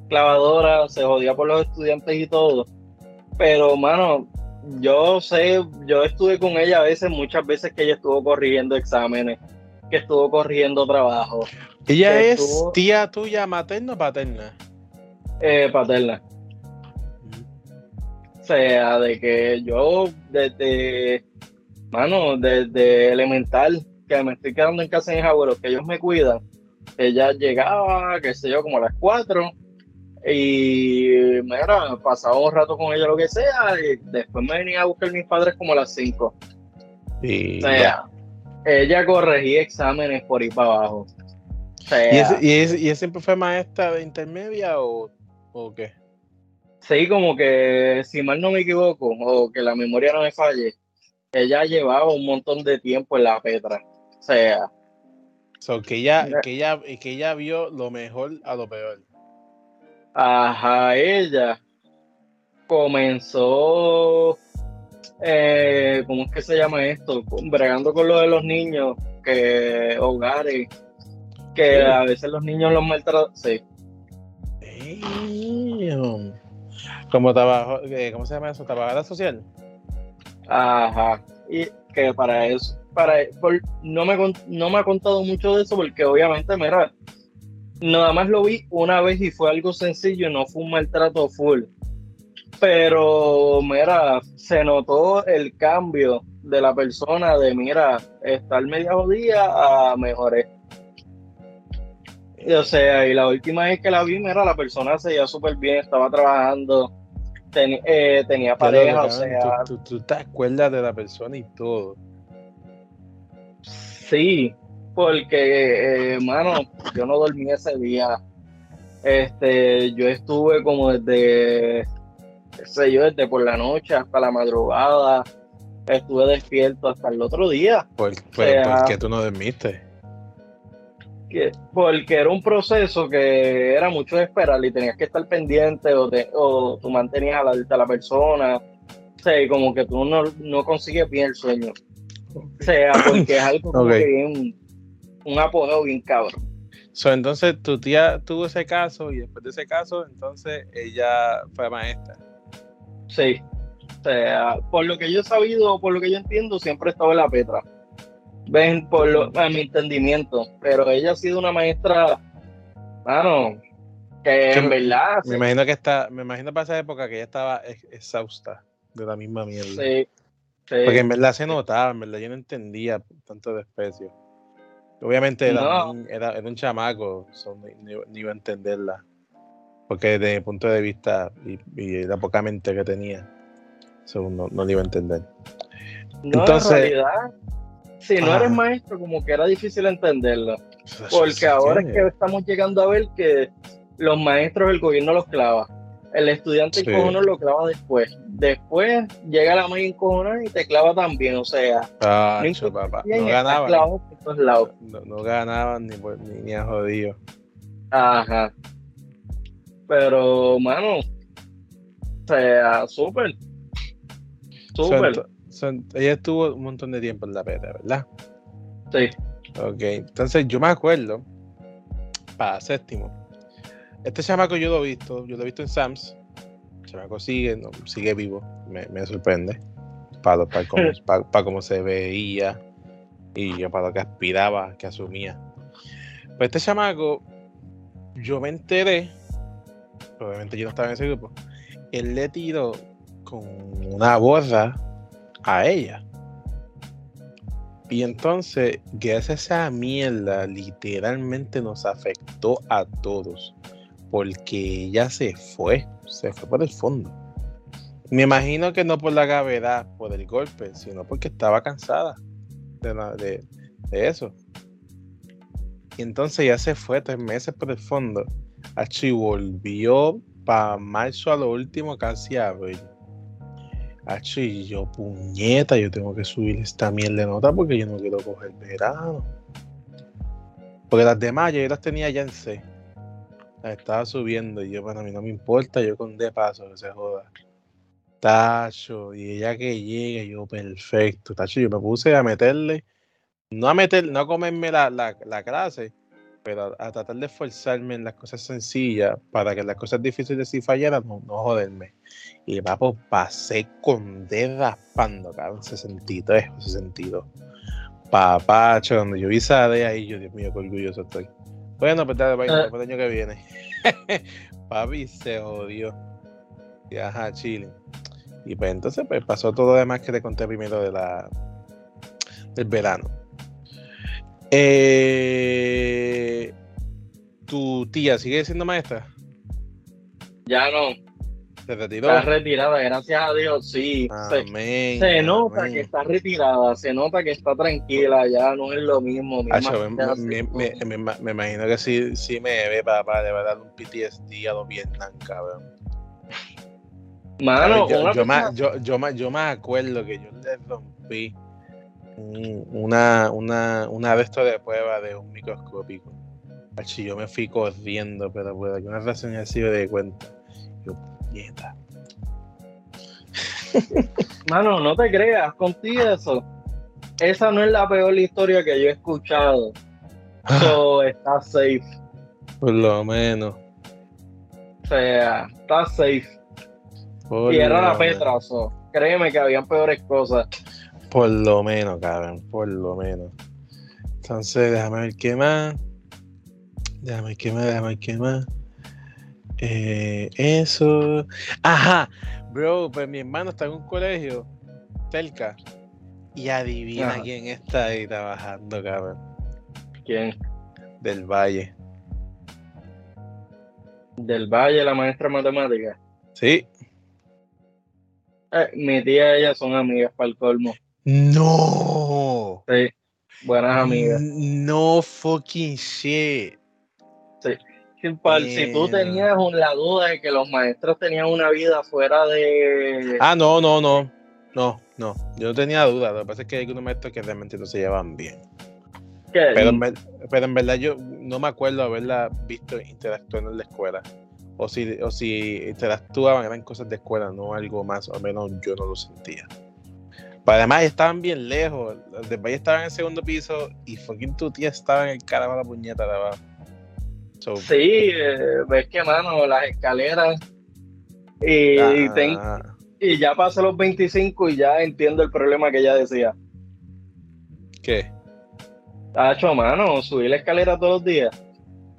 clavadora, se jodía por los estudiantes y todo, pero mano, yo sé, yo estuve con ella a veces, muchas veces que ella estuvo corrigiendo exámenes, que estuvo corrigiendo trabajo, ¿Ella es tía tuya materna o paterna? Eh, paterna. O sea, de que yo desde, mano, desde elemental, que me estoy quedando en casa en mis abuelos, que ellos me cuidan, ella llegaba, qué sé yo, como a las 4 y mira, pasaba un rato con ella lo que sea y después me venía a buscar mis padres como a las 5. Y, O sea, ella corregía exámenes por ir para abajo. O sea, ¿Y, ese, y, ese- y ese siempre fue maestra de intermedia o, o qué? sí, como que si mal no me equivoco, o que la memoria no me falle, ella llevaba un montón de tiempo en la Petra. O sea, So, que ella, que ella, que ella vio lo mejor a lo peor. Ajá, ella comenzó, eh, ¿cómo es que se llama esto? Bregando con lo de los niños, que hogares, que Sí. a veces los niños los maltratan. Sí, Como trabajo, eh, ¿cómo se llama eso? Trabajadora social. ajá. Y que para eso, para, por- no, me, no me ha contado mucho de eso porque obviamente, mira, nada más lo vi una vez y fue algo sencillo, no fue un maltrato full. Pero, mira, se notó el cambio de la persona de, mira, estar media jodida a mejores. O sea, y la última vez que la vi, mira, la persona se veía súper bien, estaba trabajando, ten- eh, tenía pareja, o sea, tú, tú- tú te acuerdas de la persona y todo. Sí, porque, eh, mano, yo no dormí ese día. Este, yo estuve como desde, qué sé yo, desde por la noche hasta la madrugada. Estuve despierto hasta el otro día. ¿Por, por- sea- por qué tú no dormiste? Que- porque era un proceso que era mucho de esperar y tenías que estar pendiente o, te- o tú mantenías a la, a la persona. O sea, como que tú no, no consigues bien el sueño. O sea, porque es algo como que bien, un apogeo bien cabrón. So, entonces tu tía tuvo ese caso y después de ese caso, entonces ella fue maestra. Sí. O sea, por lo que yo he sabido, por lo que yo entiendo, siempre estaba en la Petra. Ven, por lo, a mi entendimiento. Pero ella ha sido una maestra, mano, que en verdad. Me imagino que está, me imagino para esa época que ella estaba ex- exhausta de la misma mierda. Sí, sí. Porque en verdad se notaba, en verdad yo no entendía tanto desprecio. Obviamente era, No. un- era, era un chamaco, so, ni, ni- ni iba a entenderla. Porque desde mi punto de vista y, y la poca mente que tenía, so, no, no iba a entender. no, entonces- en realidad, si no eres maestro, como que era difícil entenderlo. Porque ahora es que estamos llegando a ver que los maestros, el gobierno los clava. El estudiante Sí. encojonado lo clava después. Después llega la maestra encojonada y te clava también. O sea, Ah, no papá, no ganaban. por lados. No, no ganaban ni, por- ni, ni a jodido. Ajá. Pero, mano, o sea, súper. Súper. Ella estuvo un montón de tiempo en la peta, ¿verdad? Sí. Ok, entonces yo me acuerdo, para séptimo, este chamaco yo lo he visto, yo lo he visto en Sams, el chamaco sigue, no, sigue vivo, me, me sorprende, para, para, cómo, para, para cómo se veía y yo para lo que aspiraba, que asumía. Pues este chamaco, yo me enteré, obviamente yo no estaba en ese grupo, él le tiró con una borra a ella. Y entonces, gracias a esa mierda, literalmente nos afectó a todos. Porque ella se fue, se fue por el fondo. Me imagino que no por la gravedad, por el golpe, sino porque estaba cansada de, de- eso. Y entonces ya se fue tres meses por el fondo. Y volvió para marzo a lo último, casi abril. Acho, y yo, puñeta, yo tengo que subir esta mierda de nota porque yo no quiero coger verano. Porque las demás yo las tenía ya en C. Las estaba subiendo y yo, bueno, a mí no me importa, yo con D paso, que se joda. Tacho, y ella que llegue, yo, perfecto. Tacho, yo me puse a meterle, no a meter, no a comerme la, la clase, pero a, a tratar de esforzarme en las cosas sencillas para que las cosas difíciles si fallaran, no, no joderme. Y papo, pasé con D raspando, cabrón, 63 o 62. Papacho, donde yo vi esa D ahí, yo, Dios mío, qué orgulloso estoy. Bueno, pues dale, bye, Ah. para el año que viene. Papi se jodió. Y ajá, chile. Y pues entonces pues pasó todo lo demás que te conté primero de la del verano. Eh, tu tía sigue siendo maestra? Ya no. ¿Se retiró? Está retirada, gracias a Dios, sí. Se, Amén. se nota amén. que está retirada, se nota que está tranquila, ya no es lo mismo. mi Acho, me, se me- me- me- imagino que sí, sí me ve papá, le va a dar un PTSD a los Vietnam, cabrón. Mano, yo, yo, me, persona- yo, yo, me, yo me acuerdo que yo le rompí una, una, una de estas de prueba de un microscópico. Acho, yo me fui corriendo, pero por alguna razón así me di cuenta. Yo, puñeta. Mano, no te creas, contigo eso. Esa no es la peor historia que yo he escuchado. So, está safe. Por lo menos. O sea, está safe. Por Y era la. Petra, so, créeme que habían peores cosas. Por lo menos, cabrón, por lo menos. Entonces, déjame ver qué más. Déjame ver qué más, déjame ver qué más. Eh, eso. Ajá, bro, pues mi hermano está en un colegio cerca. Y adivina Ajá. quién está ahí trabajando, cabrón. ¿Quién? Del Valle. Del Valle, la maestra de matemáticas. ¿Sí? Eh, mi tía y ella son amigas para el colmo. No. Sí, buenas amigas. No fucking shit. Si, pa- si tú tenías la duda de que los maestros tenían una vida fuera de... Ah, no, no, no. No, no. Yo no tenía duda. Lo que pasa es que hay algunos maestros que realmente no se llevan bien. que- Pero en, pero en verdad yo no me acuerdo haberla visto interactuando en la escuela. O si, o si interactuaban eran cosas de escuela, no algo más, o menos yo no lo sentía. Pero además estaban bien lejos. Los del Valle estaban en el segundo piso y fucking tu tía estaba en el carajo de la puñeta de abajo. So, Sí, eh, ves que, mano, las escaleras... Y, y ten- ah, y ya pasé los 25 y ya entiendo el problema que ella decía. ¿Qué? Tacho, mano, subir la escalera todos los días.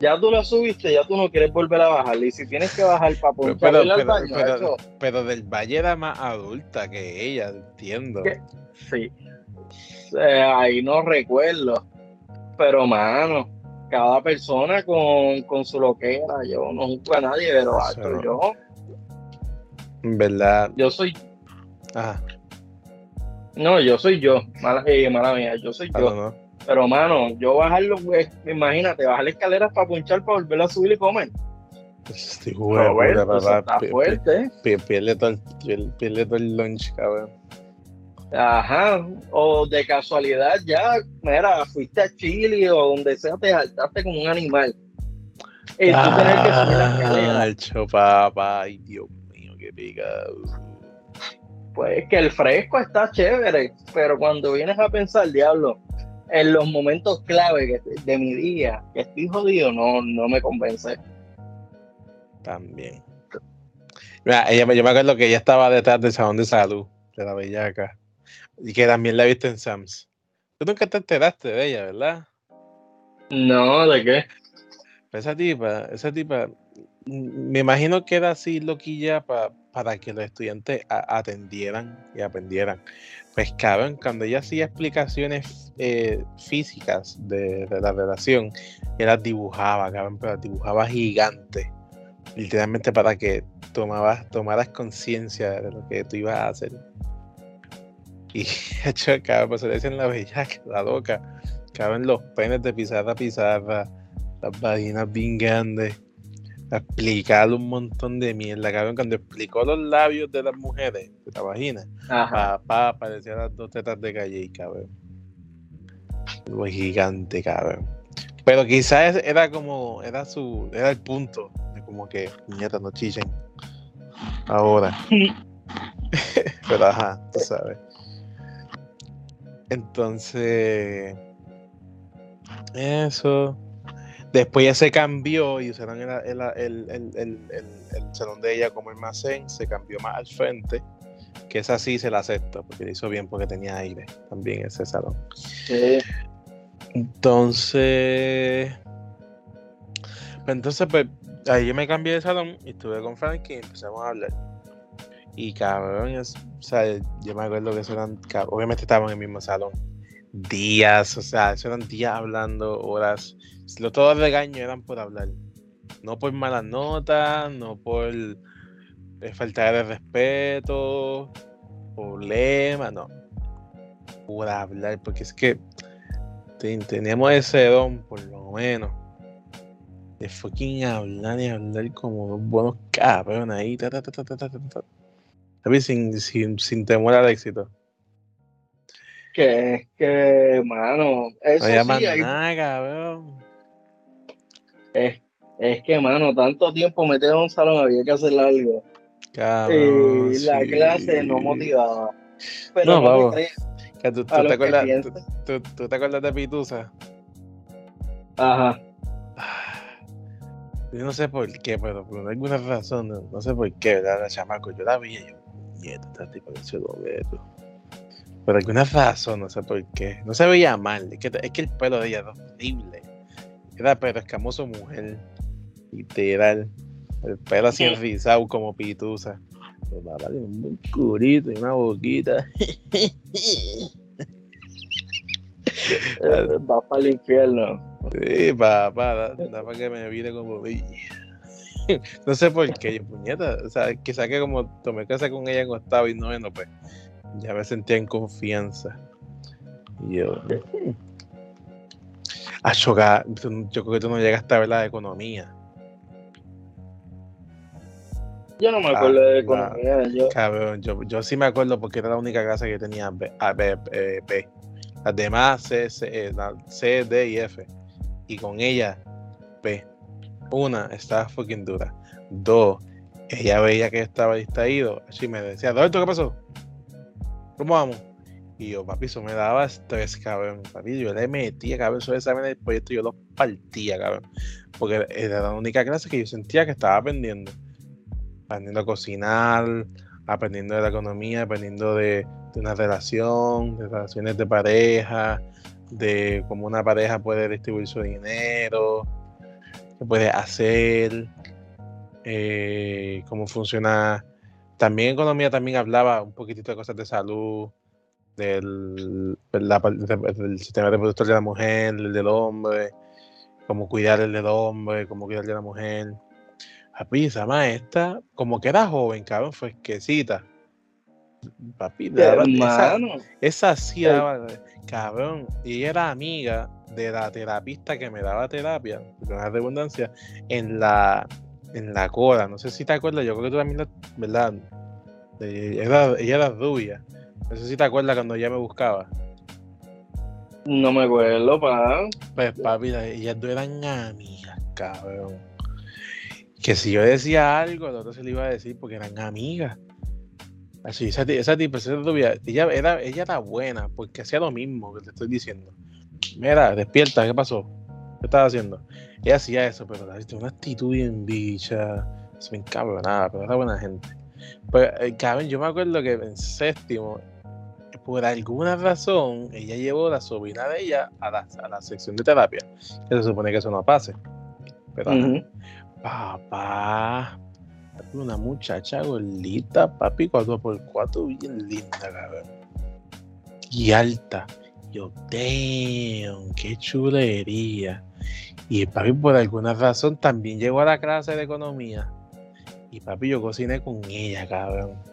Ya tú la subiste, ya tú no quieres volver a bajarla. Y si tienes que bajar para Pero, poder pero, al pero- baño, pero- eso, pero del Valle era más adulta que ella, entiendo. ¿Qué? sí. Eh, ahí no recuerdo. Pero, mano, cada persona con, con su loquera. Yo no juzgo a nadie, pero tacho, no. yo, En verdad. yo soy. Ajá. No, yo soy yo. Mala, eh, mala mía, yo soy Ah, yo. Pero, mano, yo bajarlo, pues, imagínate, bajar escaleras para punchar, para volver a subir y comer. Este puta, eso papá, está fuerte, ¿eh? pi- Pierde todo, el, lunch, cabrón. Ajá, o de casualidad ya, mira, fuiste a Chile o donde sea, te saltaste como un animal. Y tú tener que subir la escalera. Ay, papá, ay, Dios mío, qué picado. Pues que el fresco está chévere, pero cuando vienes a pensar, diablo, en los momentos clave de mi día, que estoy jodido, no, no me convence. También. Mira, ella, me- yo me acuerdo que ella estaba detrás del salón de salud, de la bellaca. Y que también la viste en Sams. Tú nunca te enteraste de ella, ¿verdad? No, ¿de qué? Esa tipa, esa tipa, me imagino que era así loquilla pa- para que los estudiantes atendieran y aprendieran. Pues cabrón, cuando ella hacía explicaciones eh, físicas de, la relación, ella dibujaba, cabrón, pero dibujaba gigantes. Literalmente para que tomabas, tomaras conciencia de lo que tú ibas a hacer. Y hecho, cabrón, pues se le dicen la bellaca, la loca. Caben los penes de pizarra a pizarra las vaginas bien grandes. A explicarle un montón de mierda, cabrón. Cuando explicó los labios de las mujeres, de la vagina, papá, parecían las dos tetas de calle, cabrón. Algo gigante, cabrón. Pero quizás era como, era su, era el punto. De como que, niñata, no chillen. Ahora. Pero ajá, tú sabes. Entonces, eso. Después ya se cambió y usaron el, el, el, el, salón de ella como almacén, se cambió más al frente, que esa sí se la acepto, porque le hizo bien porque tenía aire también ese salón. Sí. Entonces, pues entonces pues ahí yo me cambié de salón y estuve con Frankie y empezamos a hablar. Y cabrón, o sea, yo me acuerdo que eso eran, obviamente estaban en el mismo salón. días, o sea, eso eran días hablando, horas. Lo todo regaño eran por hablar. No por malas notas, no por eh, faltar de respeto, problemas, no. Por hablar, porque es que teníamos ese don, por lo menos, de fucking hablar y hablar como dos buenos cabrones ahí, ta, ta, ta, ta, ta, ta, ta. Sin, sin, sin temor al éxito. Que es que, mano, eso No llaman sí, hay- nada, cabrón. Es, es que, mano, tanto tiempo metido en un salón había que hacer algo. Cabrón, y la clase no motivaba. Pero No, vamos. Que ¿Tú, tú te que acuerdas, tú, tú- te acuerdas de Pitusa? Ajá. Yo no sé por qué, pero por alguna razón, no, no sé por qué, ¿verdad? La chamaco, yo la vi y yo, que se lo ve, tú". Por alguna razón, no sé por qué. No se veía mal, es que, es que el pelo de ella era horrible. Era pero escamoso mujer, literal. El pelo así enrizado como pitusa. Pero papá tiene un buen curito y una boquita. Va para el infierno. Sí, papá, da, da para que me vire como No sé por qué, yo, puñeta. O sea, quizá que como tomé casa con ella en octavo y noveno, pues ya me sentía en confianza. Y yo. Ah, yo creo que tú no llegaste a ver la de economía. Yo no me Ah, acuerdo de la- economía. Yo, Cabrón, yo, yo sí me acuerdo porque era la única clase que tenía B, A, B, eh, B. Las demás C, C, eh, C, D y F. Y con ella, B. Una, estaba fucking dura. Dos, ella veía que estaba distraído. Así me decía, Roberto, ¿qué pasó? ¿Cómo vamos? Y yo, papi, eso me daba estrés, cabrón. Papi, yo le metía, cabrón, esos exámenes del proyecto, yo los partía, cabrón. Porque era la única clase que yo sentía que estaba aprendiendo. Aprendiendo a cocinar, aprendiendo de la economía, aprendiendo de, una relación, de relaciones de pareja, de cómo una pareja puede distribuir su dinero, qué puede hacer, eh, cómo funciona. También economía también hablaba un poquitito de cosas de salud, del, de la de- del sistema reproductor de la mujer, el del hombre, cómo cuidar el del hombre, cómo cuidar de la mujer. Papi, esa maestra, como que era joven, cabrón, fresquecita. Papi, daba- esa, esa sí daba, cabrón. Y ella era amiga de la terapista que me daba terapia, con la redundancia, en la, en la cola. No sé si te acuerdas, yo creo que tú también, la, ¿verdad? Era- ella era rubia. No sé si te acuerdas cuando ella me buscaba. No me acuerdo, pa. Pues papi, la- ellas dos eran amigas, cabrón. Que si yo decía algo, el otro se lo iba a decir porque eran amigas. Así, esa, esa tipa, ella era, ella era buena porque hacía lo mismo que te estoy diciendo. Mira, despierta, ¿qué pasó? ¿Qué estás haciendo? Ella hacía eso, pero la una actitud bien bicha. Se me encabronaba, pero era buena gente. Pues, eh, cabrón, yo me acuerdo que en séptimo, por alguna razón, ella llevó a la sobrina de ella a la, a la sección de terapia. Que se supone que eso no pase. Pero, papá, una muchacha gordita, papi, 4x4, bien linda, cabrón. Y alta. Yo, damn, qué chulería. Y papi, por alguna razón, también llegó a la clase de economía. Y papi, yo cociné con ella, cabrón.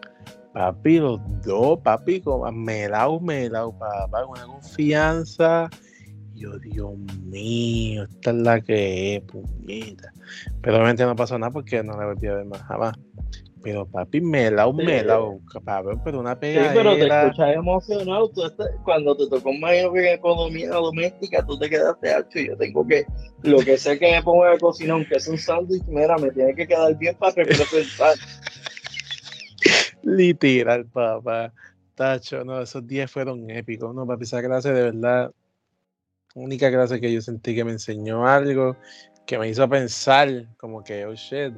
Papi, los dos, papi, como melao, melao, papá, con una confianza. Yo, Dios mío, esta es la que es, puñeta. Pero obviamente no pasó nada porque no la volví a ver más jamás. Pero papi, melao, Sí. melao, cabrón, pero una Sí, pero te pegadera. escuchas emocionado. Tú estás- cuando te tocó más en economía doméstica, tú te quedaste alto. Y yo tengo que, lo que sé que me pongo a cocinar, aunque es un sándwich, mira, me tiene que quedar bien para representar. Literal, papá. Tacho, no, esos días fueron épicos, ¿no? Papi, esa clase de verdad, única clase que yo sentí que me enseñó algo, que me hizo pensar, como que, oh shit,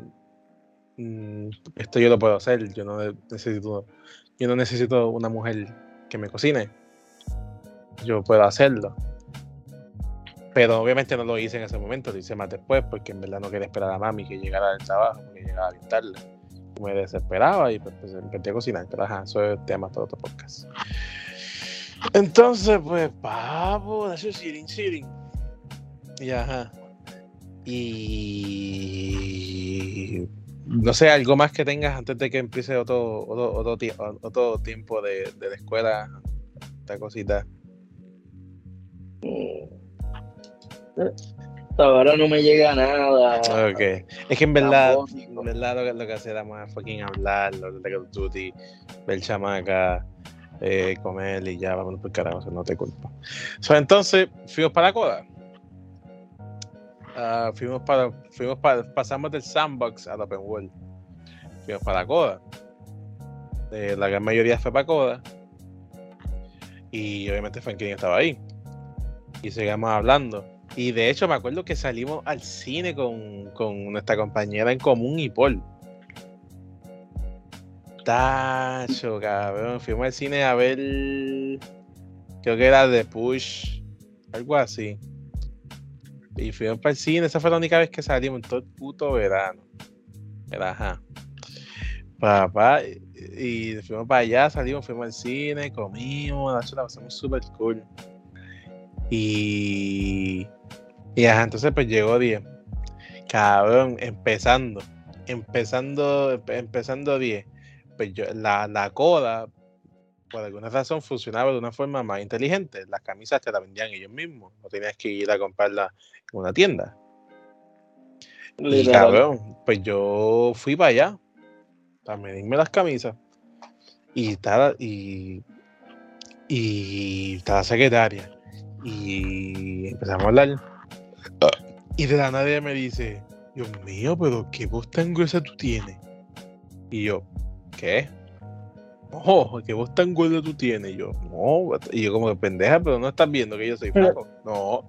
mm, esto yo lo puedo hacer, yo no ne- necesito, yo no necesito una mujer que me cocine, yo puedo hacerlo. Pero obviamente no lo hice en ese momento, lo hice más después, porque en verdad no quería esperar a mami que llegara del trabajo, porque llegaba bien tarde me desesperaba y pues, pues, empecé a cocinar. Pero ajá, eso es tema para otro podcast. Entonces, pues, papo, that's sitting, sitting. Y ajá. Y no sé, algo más que tengas antes de que empiece otro, otro, otro, otro tiempo de, de, la escuela, esta cosita. Hasta ahora no me llega nada. Ok. Es que en verdad, en verdad lo, lo, que hacía era más fucking hablar, lo de Call of Duty, ver chamaca, eh, comer y ya, vamos por carajo, no te culpa. So, entonces, fuimos para la coda. Uh, fuimos para, fuimos para, pasamos del sandbox al open world. Fuimos para la coda. Eh, la gran mayoría fue para coda. Y obviamente Franklin estaba ahí. Y seguimos hablando. Y de hecho me acuerdo que salimos al cine con, con nuestra compañera en común y Paul. Tacho, cabrón. Fuimos al cine a ver. Creo que era The Push. Algo así. Y fuimos para el cine. Esa fue la única vez que salimos en todo el puto verano. Era ajá. Papá. Y, fuimos para allá, salimos, fuimos al cine, comimos. La pasamos súper cool. Y. Y ajá, entonces pues llegó 10. Cabrón, empezando. Empezando, empezando 10 pues la, la coda, por alguna razón, funcionaba de una forma más inteligente. Las camisas te las vendían ellos mismos, no tenías que ir a comprarlas en una tienda. Y cabrón, pues yo fui para allá, para medirme las camisas, y estaba, y, y estaba secretaria, y empezamos a hablar. Y de la nadie me dice, Dios mío, pero qué voz tan gruesa tú tienes. Y yo, ¿qué? No, ¿qué voz tan gordo tú tienes? Y yo, no, y yo como que pendeja, pero no estás viendo que yo soy flaco. No.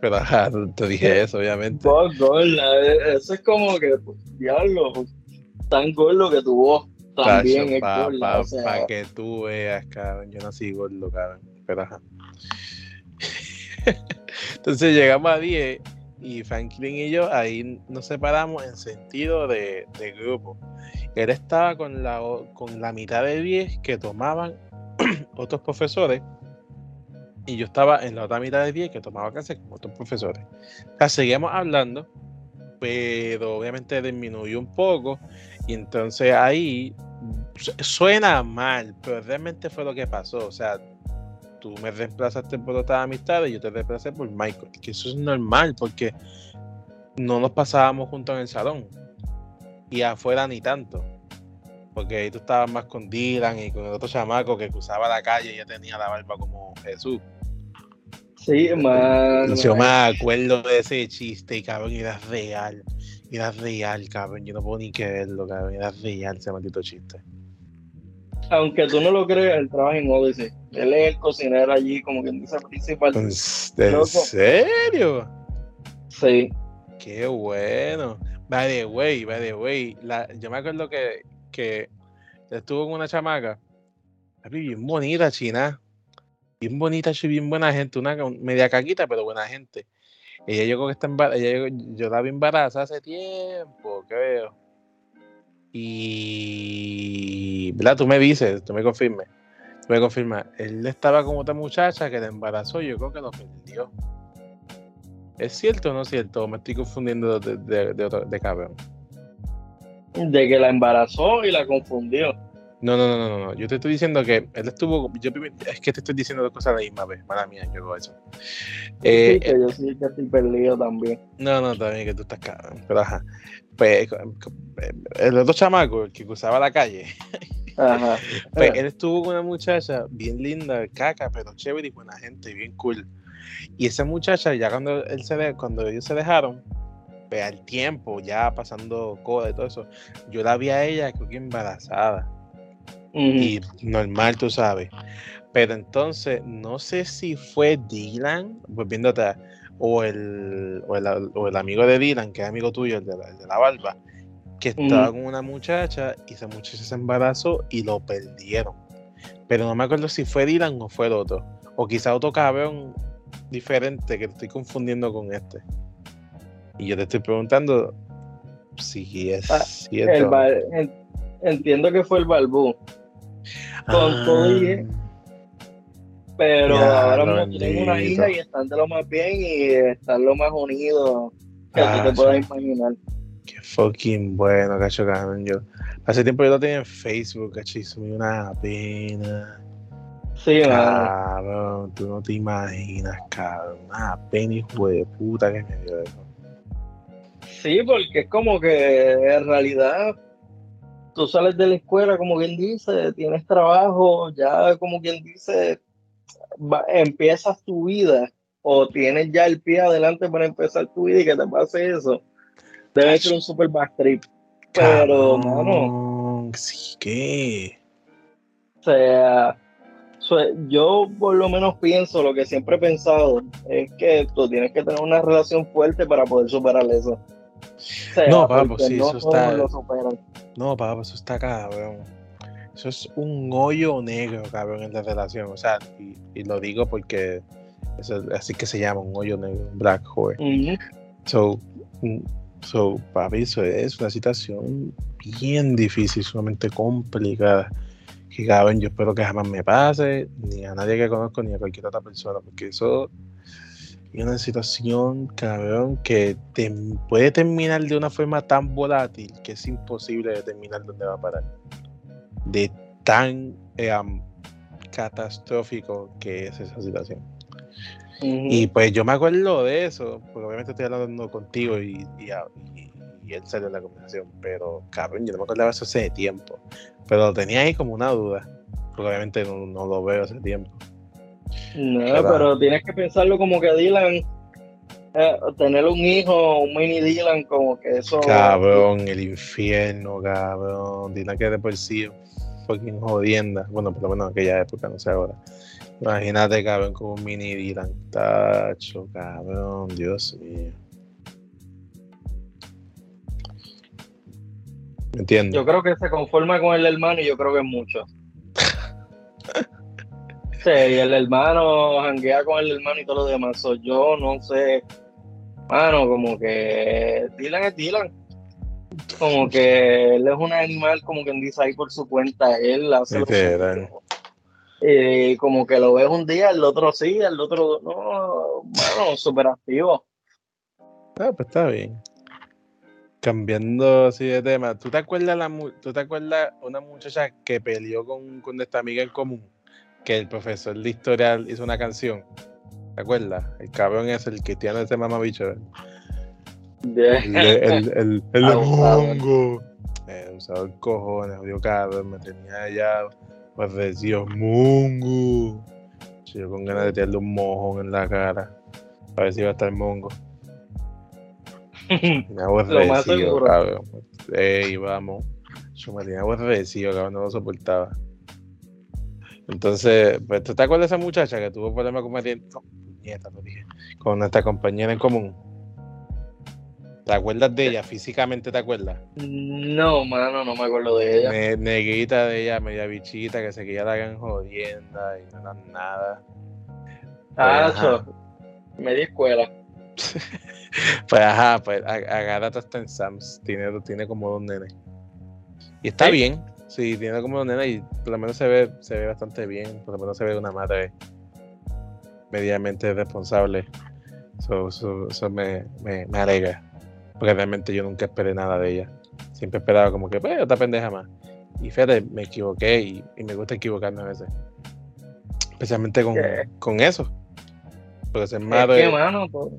Pero ajá, te dije eso, obviamente. Voz gorda, eh, eso es como que, pues, diablo, tan gordo que tu voz también es gorda. Para que tú veas, cabrón, yo soy gordo, cabrón. Pero ajá. Entonces llegamos a 10 y Franklin y yo ahí nos separamos en sentido de, grupo. Él estaba con la, con la mitad de 10 que tomaban otros profesores y yo estaba en la otra mitad de 10 que tomaba clases con otros profesores. O sea, seguíamos hablando, pero obviamente disminuyó un poco y entonces ahí suena mal, pero realmente fue lo que pasó. O sea, tú me reemplazaste por otras amistades y yo te reemplacé por Michael, que eso es normal porque no nos pasábamos juntos en el salón y afuera ni tanto. Porque ahí tú estabas más con Dylan y con el otro chamaco que cruzaba la calle y ya tenía la barba como Jesús. Sí, man. Yo me acuerdo de ese chiste y cabrón, era real. Era real, cabrón. Yo no puedo ni creerlo, cabrón. Era real ese maldito chiste. Aunque tú no lo creas, él trabaja en Odyssey. Él es el cocinero allí, como quien dice principal. ¿En serio? Sí. Qué bueno. By the way, by the way, la, yo me acuerdo que, que estuvo con una chamaca, bien bonita, china, bien bonita, bien buena gente, una media caquita, pero buena gente. Ella yo creo que está embarazada, ella, yo la vi embarazada hace tiempo, creo. Y, ¿verdad? Tú me dices, tú me confirmes, me confirmas, él estaba con otra muchacha que le embarazó, yo creo que lo perdió. ¿Es cierto o no es cierto? Me estoy confundiendo de, de, de, otro, de cabrón. De que la embarazó y la confundió. No, no, no, no, no. Yo te estoy diciendo que él estuvo. Yo, es que te estoy diciendo dos cosas a la misma vez. Mala mía, yo hago eso. Eh, sí, que yo sí que estoy perdido también. No, no, también que tú estás cabrón. Pero ajá. Pues el otro chamaco, el que cruzaba la calle. Ajá. Pues él estuvo con una muchacha bien linda, caca, pero chévere y buena gente, bien cool. Y esa muchacha, ya cuando, él se cuando ellos se dejaron, pues al tiempo, ya pasando coda y todo eso, yo la vi a ella creo que embarazada. Y normal, tú sabes. Pero entonces, no sé si fue Dylan, volviendo atrás, o el, o el, o el amigo de Dylan, que es amigo tuyo, el de la, de la barba, que estaba con una muchacha y esa muchacha se embarazó y lo perdieron. Pero no me acuerdo si fue Dylan o fue el otro. O quizá otro cabrón diferente que estoy confundiendo con este. Y yo te estoy preguntando si es ah, cierto. entiendo que fue el Balbú. Con ah. Pero Ya, ahora mismo tengo una hija y están de lo más bien y están lo más unidos que Ah, tú te puedas imaginar. Qué fucking bueno, cacho, cabrón. Yo, hace tiempo yo lo tenía en Facebook, cacho, y me una pena. Sí. Cabrón, tú no te imaginas, cabrón. Una pena, hijo de puta que me dio eso. Sí, porque es como que en realidad tú sales de la escuela, como quien dice, tienes trabajo, ya como quien dice, va- empiezas tu vida o tienes ya el pie adelante para empezar tu vida y que te pase eso. Debe ser un super back trip. Pero, mano, sí que. o sea, yo por lo menos pienso, lo que siempre he pensado, es que tú tienes que tener una relación fuerte para poder superar eso. O sea, No, papo, sí, no eso está-. No, papá, eso está cabrón. Eso es un hoyo negro, cabrón, en la relación. O sea, y, y lo digo porque eso es así que se llama, un hoyo negro, un black hole. So, so, papi, eso es una situación bien difícil, sumamente complicada. Que cabrón, yo espero que jamás me pase, ni a nadie que conozco, ni a cualquier otra persona, porque eso es una situación, cabrón, que te- puede terminar de una forma tan volátil que es imposible determinar dónde va a parar. De tan eh, catastrófico que es esa situación. Y pues yo me acuerdo de eso, porque obviamente estoy hablando contigo y, y, a- y- y él salió en la conversación, pero cabrón, yo no me acordaba de eso hace tiempo. Pero lo tenía ahí como una duda, porque obviamente no, no lo veo hace tiempo. No, ¿Verdad? pero tienes que pensarlo como que Dylan, eh, tener un hijo, un mini Dylan, como que eso. Cabrón, el infierno, cabrón. Dile que de por sí fucking jodienda. Bueno, por lo menos en aquella época, no sé ahora. Imagínate, cabrón, como un mini Dylan. Tacho, cabrón, Dios mío. ¿Me entiendes? Yo creo que se conforma con el hermano y yo creo que es mucho. Sí, y el hermano janguea con el hermano y todo lo demás. So, yo no sé, mano, como que Dylan es Dylan. Como que él es un animal, como quien dice ahí por su cuenta, él hace lo Literal. Eh, como que lo ves un día, el otro sí, el otro no, mano, súper activo. Ah, pues está bien. Cambiando así de tema, ¿tú te acuerdas la mu- tú te acuerdas una muchacha que peleó con, con esta amiga en común? Que el profesor de historia hizo una canción. ¿Te acuerdas? El cabrón es el cristiano de ese mamabicho. El, el, el, el, el Abusador. mongo. Eh, cojones, odio cabrón, me tenía ya pues decía mongo. Yo con ganas de tirarle un mojón en la cara. A ver si iba a estar mongo. Me aborrecido, cabrón. Ey, vamos. Yo me tenía aborrecido, cabrón, no lo soportaba. Entonces, pues, ¿tú te acuerdas de esa muchacha que tuvo problemas con María? No, puñeta, lo dije. Con nuestra compañera en común. ¿Te acuerdas de ella? Físicamente te acuerdas. No, mano, no me acuerdo de ella. Ne- negrita de ella, media bichita, que se quería la gran jodienda y no era nada. Ah, Ajá. cho, media escuela. Pues ajá, pues agárrate hasta en Sam's. Tiene, tiene como dos nenes. Y está ¿Sí? bien. Sí, tiene como dos nenes y por lo menos se ve, se ve bastante bien. Por lo menos se ve una madre medianamente responsable. Eso, eso- eso me, me, me alegra. Porque realmente yo nunca esperé nada de ella. Siempre esperaba como que, pues, otra pendeja más. Y fíjate, me equivoqué y, y me gusta equivocarme a veces. Especialmente con, con eso. Porque Es madre. que, mano, to-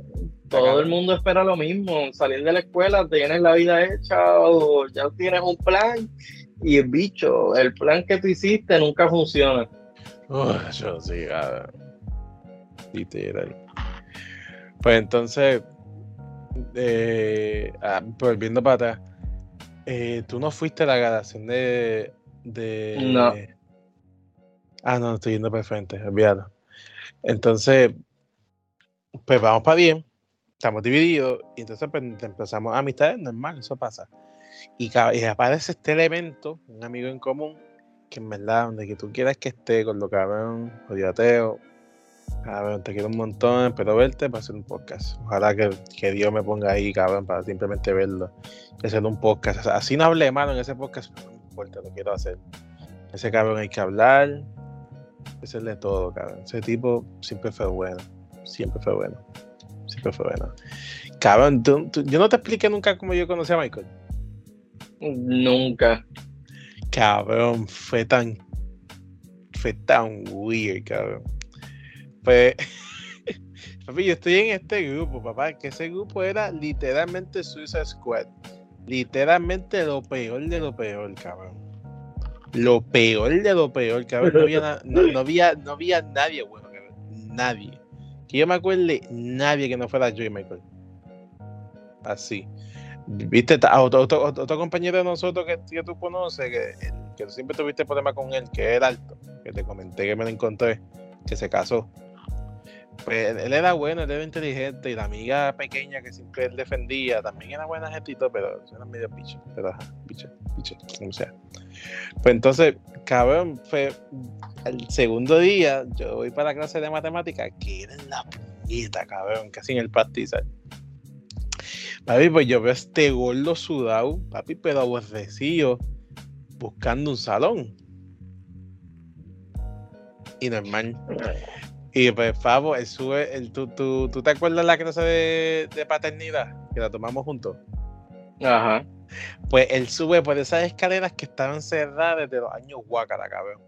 todo el mundo espera lo mismo. Salir de la escuela, tienes la vida hecha o ya tienes un plan y el bicho, el plan que tú hiciste nunca funciona. Uy, yo sí, cabrón. Literal. Pues entonces, eh, ah, volviendo para atrás, eh, tú no fuiste a la grabación de, de. No. Ah, no, estoy yendo para el frente, olvídalo. Entonces, pues vamos para bien, estamos divididos, y entonces pues, empezamos amistades, normal, eso pasa. Y, aparece este elemento, un amigo en común, que en verdad, donde que tú quieras que esté, con lo cabrón, jodido ateo, cabrón, te quiero un montón, espero verte para hacer un podcast. Ojalá que, que Dios me ponga ahí, cabrón, para simplemente verlo y hacer un podcast. O sea, así no hablé malo en ese podcast, pero no importa, lo quiero hacer. Ese cabrón hay que hablar, Ese es de todo, cabrón. Ese tipo siempre fue bueno. Siempre fue bueno. Siempre fue bueno. Cabrón, yo no te expliqué nunca cómo yo conocí a Michael. Nunca. Cabrón, fue tan. Fue tan weird, cabrón. Pues. papi, yo estoy en este grupo, papá. Que ese grupo era literalmente Suicide Squad. Literalmente lo peor de lo peor, cabrón. Lo peor de lo peor, cabrón. No había, no, había, no había nadie bueno, cabrón. Nadie. Que yo me acuerde, nadie que no fuera Joey Michael. Así. Viste, otro, otro, compañero de nosotros que, tú conoces, que, que siempre tuviste problemas con él, que era alto, que te comenté que me lo encontré, que se casó. Pues él era bueno, él era inteligente, y la amiga pequeña que siempre él defendía también era buena gentito, pero era medio picho, pero ajá, picho, picho, como sea. Pues entonces, cabrón, fue el segundo día, yo voy para la clase de matemática, que era en la puñeta, cabrón, casi en el pastizal. Papi, pues yo veo este gordo sudado, papi, pero aborrecido, buscando un salón. Y normal. Y pues, Fabo, él sube, el, ¿tú, tú, tú te acuerdas la clase de, de paternidad? Que la tomamos juntos. Ajá. Pues él sube por esas escaleras que estaban cerradas desde los años guácara, cabrón.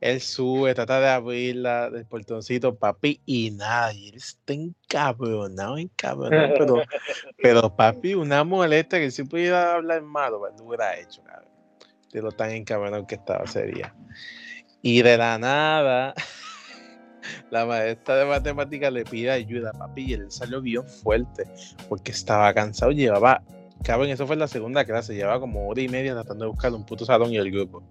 Él sube, trata de abrirla del portoncito, papi, y nadie. Él está encabronado, encabronado. pero, pero papi, una molesta que si pudiera hablar malo, pues, lo hubiera hecho, cabrón. De lo tan encabronado que estaba sería. Y de la nada, la maestra de matemáticas le pide ayuda, papi, y él salió bien fuerte, porque estaba cansado, llevaba, cabrón, eso fue la segunda clase, llevaba como hora y media tratando de buscar un puto salón y el grupo.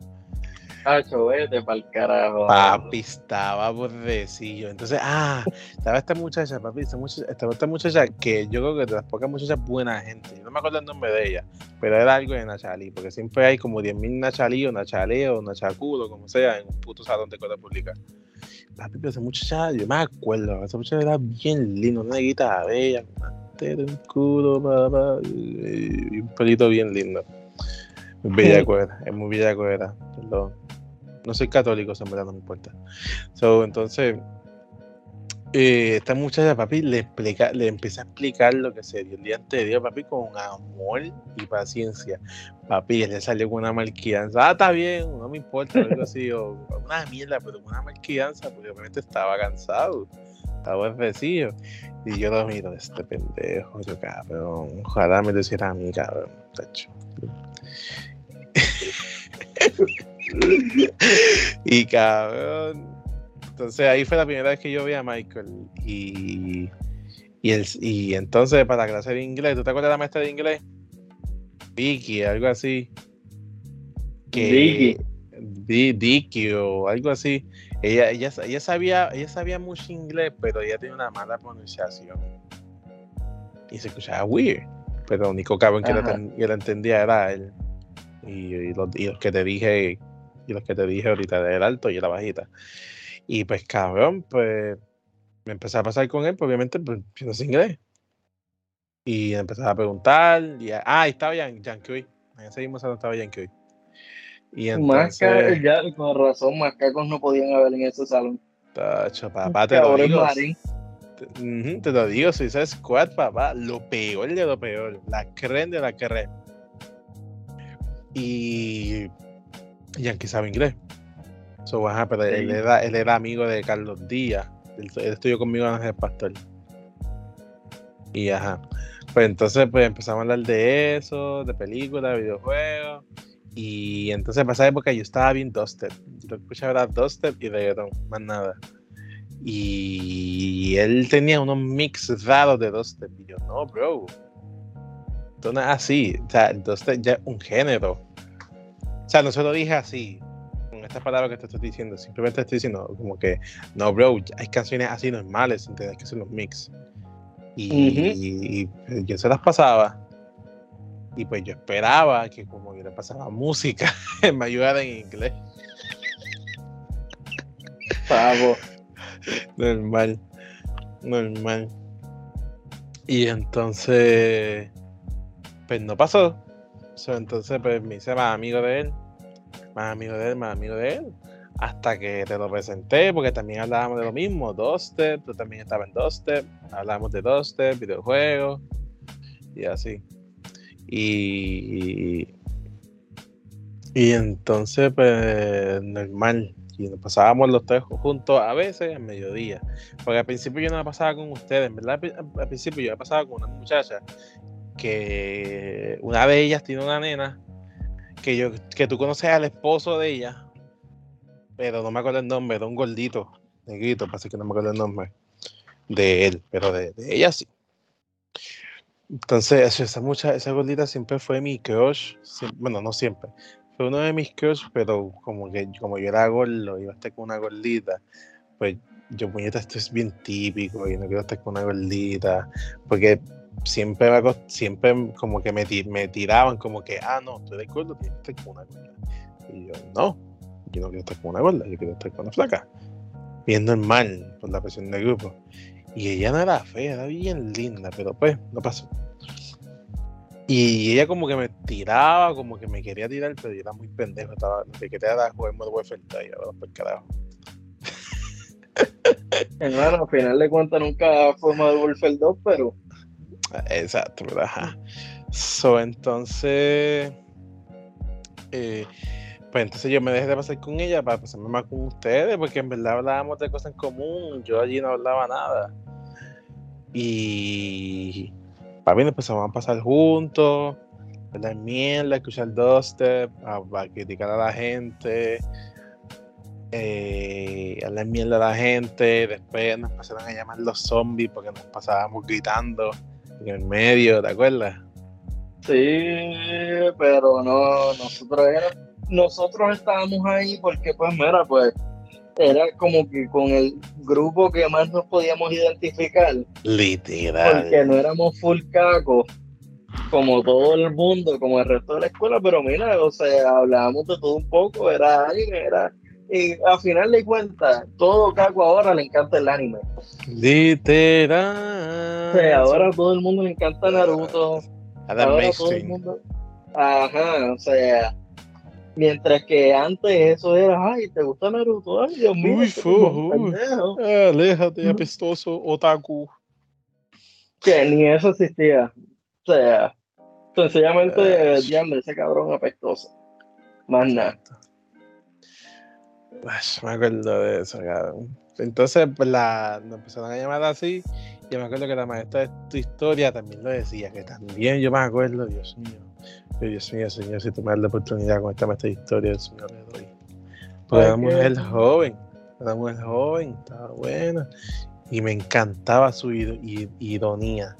Hacho, vete pa'l carajo. Papi, estaba aborrecido. Entonces, ah, estaba esta muchacha, papi, esta muchacha, estaba esta muchacha que yo creo que de las pocas muchachas buena gente. Yo no me acuerdo el nombre de ella, pero era algo de Nachalí, porque siempre hay como 10.000 Nachalí o Nachalé o Nachaculo, como sea, en un puto salón de escuela pública. Papi, pero esa muchacha, yo me acuerdo, esa muchacha era bien linda, una guitarra bella, un culo, papá, y un pelito bien lindo. Bella cuera, es muy bella cuera, perdón. No soy católico, en verdad no me importa. So, entonces, eh, esta muchacha, papi, le, explica, le empieza a explicar lo que se dio el día anterior, papi, con amor y paciencia. Papi, él le salió con una malquianza. Ah, está bien, no me importa, algo así, o una mierda, pero con una malquianza, porque obviamente estaba cansado, estaba envecido. Y yo lo miro, este pendejo, yo cabrón, ojalá me lo hiciera a mí, cabrón, tacho. y cabrón. Entonces ahí fue la primera vez que yo vi a Michael. Y, y, el, y entonces para la clase de inglés, ¿tú te acuerdas de la maestra de inglés? Vicky, algo así. Que, Vicky. Vicky o algo así. Ella, ella, ella, sabía, ella sabía mucho inglés, pero ella tenía una mala pronunciación. Y se escuchaba weird. Pero el único cabrón que la, entendía era él. Y, los, y, los, que te dije y los que te dije ahorita, del alto y la bajita. Y pues cabrón, pues me empecé a pasar con él, pues obviamente pues, yo no sé inglés. Y empecé a preguntar, y ah, ahí estaba Jan, Jan Kui. En ese mismo salón estaba Jan Kui. Y entonces... ya, con razón, más cacos no podían haber en ese salón. Tacho, papá, te lo digo. Te, te, lo digo, si sabes Squad, papá, lo peor de lo peor, la creen de la creen. Y Yankee sabe inglés. So, ajá, pero él, era, él era amigo de Carlos Díaz. Él, estudió conmigo en el Pastor. Y ajá. Pues entonces pues empezamos a hablar de eso, de películas, videojuegos. Y entonces pasaba época yo estaba bien dubstep. Yo escuchaba era dubstep y reggaeton, más nada. Y él tenía unos mix raros de dubstep. Y yo, no, bro. Esto no es así. O sea, el dubstep ya es un género o sea, no se lo dije así, con estas palabras que te estoy diciendo. Simplemente estoy diciendo como que, no, bro, hay canciones así normales, ¿entendés? Que son los mix. Y, yo se las pasaba. Y pues yo esperaba que como yo le pasaba música, me ayudara en inglés. Pavo. Normal. Normal. Y entonces, pues no pasó entonces, pues me hice más amigo de él, más amigo de él, más amigo de él, hasta que te lo presenté, porque también hablábamos de lo mismo, Step, tú también estabas en Step, hablábamos de Step, videojuegos y así. Y, y entonces, pues, normal. Y nos pasábamos los tres juntos a veces al mediodía. Porque al principio yo no la pasaba con ustedes, ¿verdad? Al principio yo la pasaba con una muchacha que una de ellas tiene una nena que yo que tú conoces al esposo de ella, pero no me acuerdo el nombre, era un gordito, negrito, pasa que no me acuerdo el nombre de él, pero de, ella sí. Entonces, esa mucha, esa gordita siempre fue mi crush, bueno, no siempre, fue uno de mis crush, pero como que como yo era gordo, iba a estar con una gordita, pues yo, puñeta, esto es bien típico, y no quiero estar con una gordita, porque siempre, siempre como que me, me tiraban como que, ah, no, tú eres gordo, tienes que estar con una gorda. Y yo, no, yo no quiero estar con una gorda, yo quiero estar con una flaca. Bien normal, por la presión del grupo. Y ella no era fea, era bien linda, pero pues, no pasó. Y ella como que me tiraba, como que me quería tirar, pero yo era muy pendejo, estaba, que quería era jugar modo Warfare y ahora por carajo. Hermano, al final de cuentas nunca fue de Warfare 2, pero Exacto, ¿verdad? So, entonces, eh, pues entonces yo me dejé de pasar con ella para pasarme más con ustedes, porque en verdad hablábamos de cosas en común, yo allí no hablaba nada. Y para mí empezamos a pasar juntos, hablar mierda, escuchar dubstep, a, a criticar a la gente, eh, hablar mierda a la gente, después nos pasaron a llamar los zombies porque nos pasábamos gritando en el medio, ¿te acuerdas? Sí, pero no, nosotros nosotros estábamos ahí porque pues mira, pues era como que con el grupo que más nos podíamos identificar. Literal. Porque no éramos full caco como todo el mundo, como el resto de la escuela, pero mira, o sea, hablábamos de todo un poco, era era y a final de cuentas, todo caco ahora le encanta el anime. Literal. O sea, ahora todo el mundo le encanta Naruto. Ahora todo el mundo. Ajá, o sea. Mientras que antes eso era, ay, ¿te gusta Naruto? Ay, Dios mío. Uy, fue, aléjate, apestoso, otaku. Que ni eso existía. O sea, sencillamente, uh, ese cabrón apestoso. Más nada me acuerdo de eso, cabrón. Entonces, pues la, nos empezaron a llamar así. Y me acuerdo que la maestra de tu historia también lo decía, que también yo me acuerdo, Dios mío. Dios mío, Señor, si tú me das la oportunidad con esta maestra de historia, el Señor le doy. Porque era mujer joven, era mujer joven, estaba buena. Y me encantaba su ironía.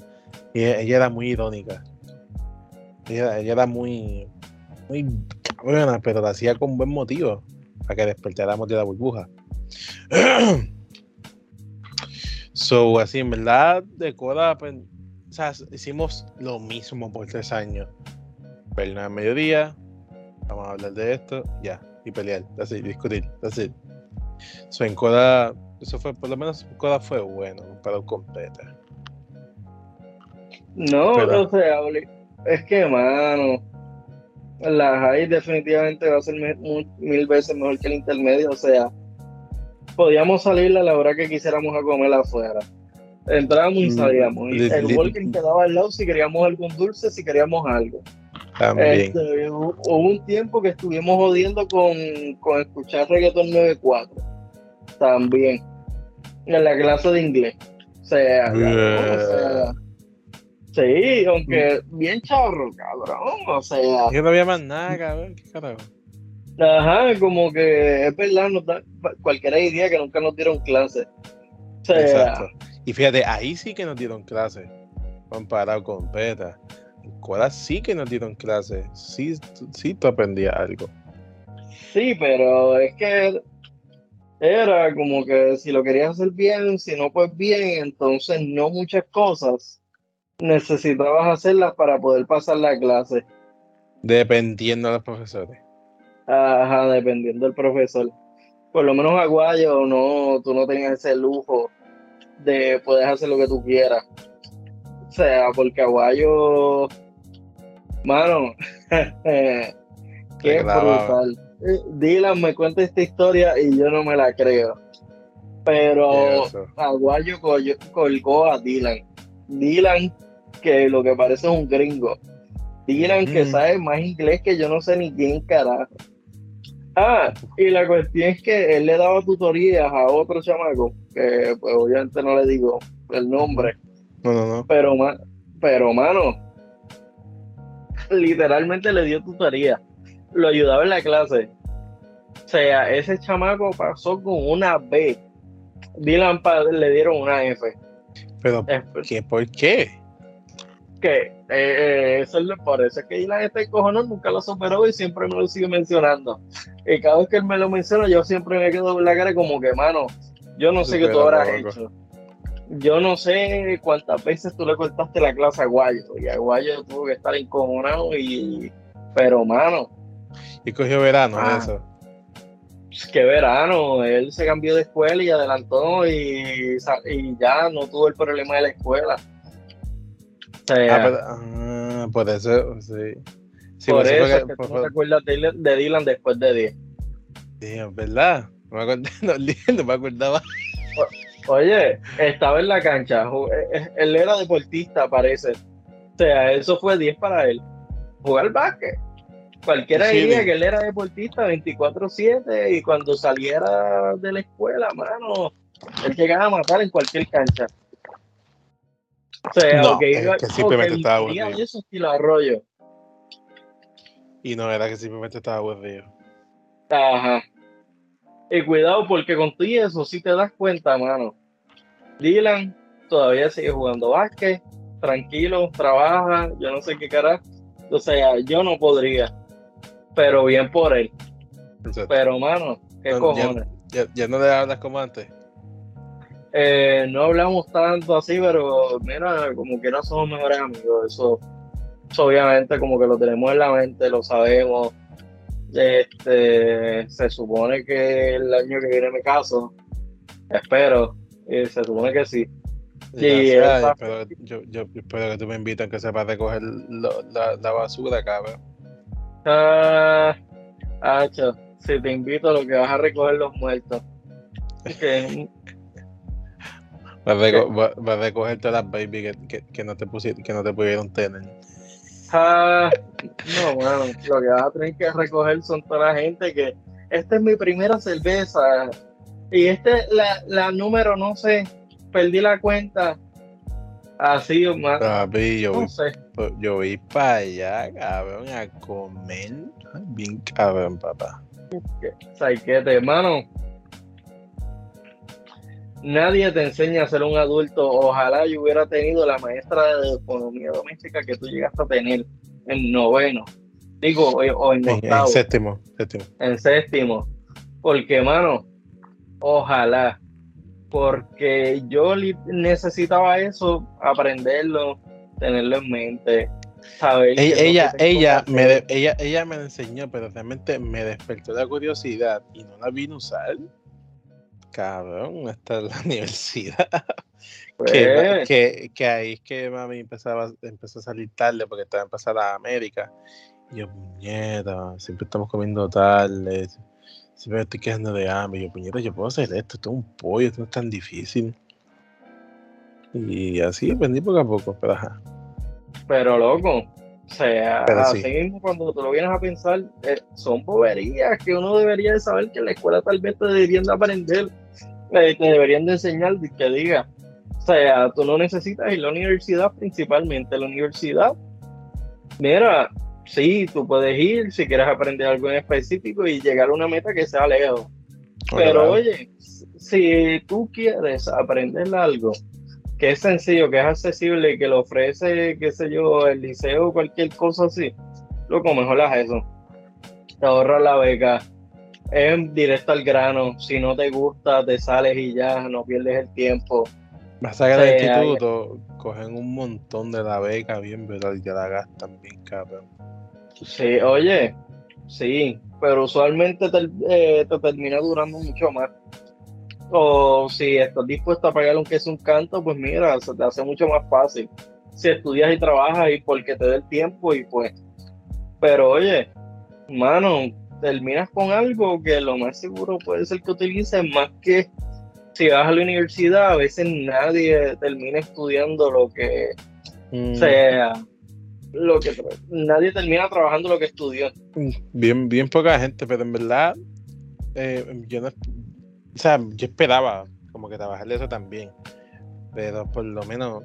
Y ella, era muy irónica. Ella, ella era muy, muy buena, pero la hacía con buen motivo para que despertáramos de la burbuja. so, así, en verdad, de Coda, pues, o sea, hicimos lo mismo por tres años. Pelear a mediodía, vamos a hablar de esto, ya, y pelear, así, discutir, así. So, en Coda, eso fue, por lo menos, Coda fue bueno, para completo. No, no se hable. Es que, mano, la high definitivamente va a ser mil, veces mejor que el intermedio. O sea, podíamos salir a la hora que quisiéramos a comer afuera. Entrábamos y mm, salíamos. Y el walking quedaba al lado si queríamos algún dulce, si queríamos algo. También. Este, hubo un tiempo que estuvimos jodiendo con, con escuchar reggaeton 94. También. En la clase de inglés. O sea, o sea Sí, aunque mm. bien charro, cabrón. O sea. Yo no había más nada, cabrón. ¿Qué carajo? Ajá, como que es verdad, nos da cualquier idea que nunca nos dieron clase. O sea, Exacto. Y fíjate, ahí sí que nos dieron clase. Comparado con Beta. En Coda sí que nos dieron clase. Sí, sí tú aprendías algo. Sí, pero es que era como que si lo querías hacer bien, si no, pues bien, entonces no muchas cosas necesitabas hacerlas para poder pasar la clase. Dependiendo de los profesores. Ajá, dependiendo del profesor. Por lo menos Aguayo, no, tú no tenías ese lujo de poder hacer lo que tú quieras. O sea, porque Aguayo, mano, qué brutal. eh, Dylan me cuenta esta historia y yo no me la creo. Pero Aguayo colgó a Dylan. Dylan, que lo que parece es un gringo. Dylan, que sabe más inglés que yo no sé ni quién carajo. Ah, y la cuestión es que él le daba tutorías a otro chamaco, que pues obviamente no le digo el nombre. No, no, no. Pero, pero mano, literalmente le dio tutoría. Lo ayudaba en la clase. O sea, ese chamaco pasó con una B. Dylan le dieron una F. Pero, ¿qué, ¿por qué? Que eh, eso es por eso es que Dylan cojonón nunca lo superó y siempre me lo sigue mencionando. Y cada vez que él me lo menciona, yo siempre me quedo en la cara como que, mano, yo no sé qué tú habrás hecho. Yo no sé cuántas veces tú le cortaste la clase a Guayo. Y a Guayo tuvo que estar encojonado y... Pero, mano... Y cogió verano ah. eso qué verano, él se cambió de escuela y adelantó y, ya no tuvo el problema de la escuela. Ah, ah por eso, sí. por pues eso es que tú no te acuerdas de, Dylan después de 10. Sí, verdad. No me, no, me acordaba. Oye, estaba en la cancha. Eh, eh, él era deportista, parece. O sea, eso fue 10 para él. Jugar básquet. Cualquiera diría que él era deportista 24-7 y cuando saliera de la escuela, mano, él llegaba a matar en cualquier cancha. O sea, no, que, simplemente estaba aburrido. Eso estilo arroyo. Y no era que simplemente estaba aburrido. Ajá. Y cuidado porque con todo eso sí te das cuenta, mano. Dylan todavía sigue jugando básquet, tranquilo, trabaja, yo no sé qué cara. O sea, yo no podría pero bien por él. Pero, mano, ¿qué cojones? Ya, no le hablas como antes? Eh, no hablamos tanto así, pero mira, como que no somos mejores amigos. Eso, obviamente como que lo tenemos en la mente, lo sabemos. Este, se supone que el año que viene me caso. Espero. Y se supone que sí. Sí, pero yo, yo, espero que tú me invites que sepas recoger la, la basura, cabrón. Ah, si te invito a lo que vas a recoger los muertos. Va a, recoger todas las baby que, no te pusieron, que no te pudieron tener. Ah, no, bueno, lo que vas a tener que recoger son toda la gente que esta es mi primera cerveza y este la, la número no sé, perdí la cuenta Así, más. yo, no sé. yo voy para allá, cabrón, a comer. Bien cabrón, papá. Saquete, hermano. Nadie te enseña a ser un adulto. Ojalá yo hubiera tenido la maestra de economía doméstica que tú llegaste a tener en noveno. Digo, o en octavo. En séptimo, séptimo. En séptimo. Porque, mano, ojalá porque yo necesitaba eso, aprenderlo, tenerlo en mente. Saber ella, ella, me ella, ella me enseñó, pero realmente me despertó la curiosidad y no la vino a usar. Cabrón, hasta la universidad. Pues. Que, que, ahí es que mami empezaba, empezó a salir tarde porque estaba pasar a América. Y yo, puñeta, siempre estamos comiendo tarde si me estoy quedando de hambre. Yo, puñeta, yo puedo hacer esto, esto es un pollo, esto no es tan difícil. Y así aprendí poco a poco, pero ajá. Pero loco, o sea, así mismo cuando tú lo vienes a pensar, eh, son boberías que uno debería de saber que en la escuela tal vez te deberían de aprender, eh, te deberían de enseñar que diga. O sea, tú no necesitas ir a la universidad principalmente. La universidad, mira, sí, tú puedes ir si quieres aprender algo en específico y llegar a una meta que sea lejos. Pero oye, si tú quieres aprender algo que es sencillo, que es accesible, que lo ofrece, qué sé yo, el liceo o cualquier cosa así, loco, mejor haz eso. Te ahorras la beca, es directo al grano. Si no te gusta, te sales y ya, no pierdes el tiempo. Vas a el instituto, cogen un montón de la beca bien, ¿verdad? Y te la gastan bien cabrón. Sí, oye, sí, pero usualmente te, eh, te termina durando mucho más. O si estás dispuesto a pagar aunque es un canto, pues mira, se te hace mucho más fácil. Si estudias y trabajas y porque te dé el tiempo y pues. Pero oye, mano, terminas con algo que lo más seguro puede ser que utilices más que si vas a la universidad, a veces nadie termina estudiando lo que Mm, sea, lo que nadie termina trabajando lo que estudió. Bien, bien poca gente, pero en verdad, eh, yo no, o sea, yo esperaba como que trabajar de eso también, pero por lo menos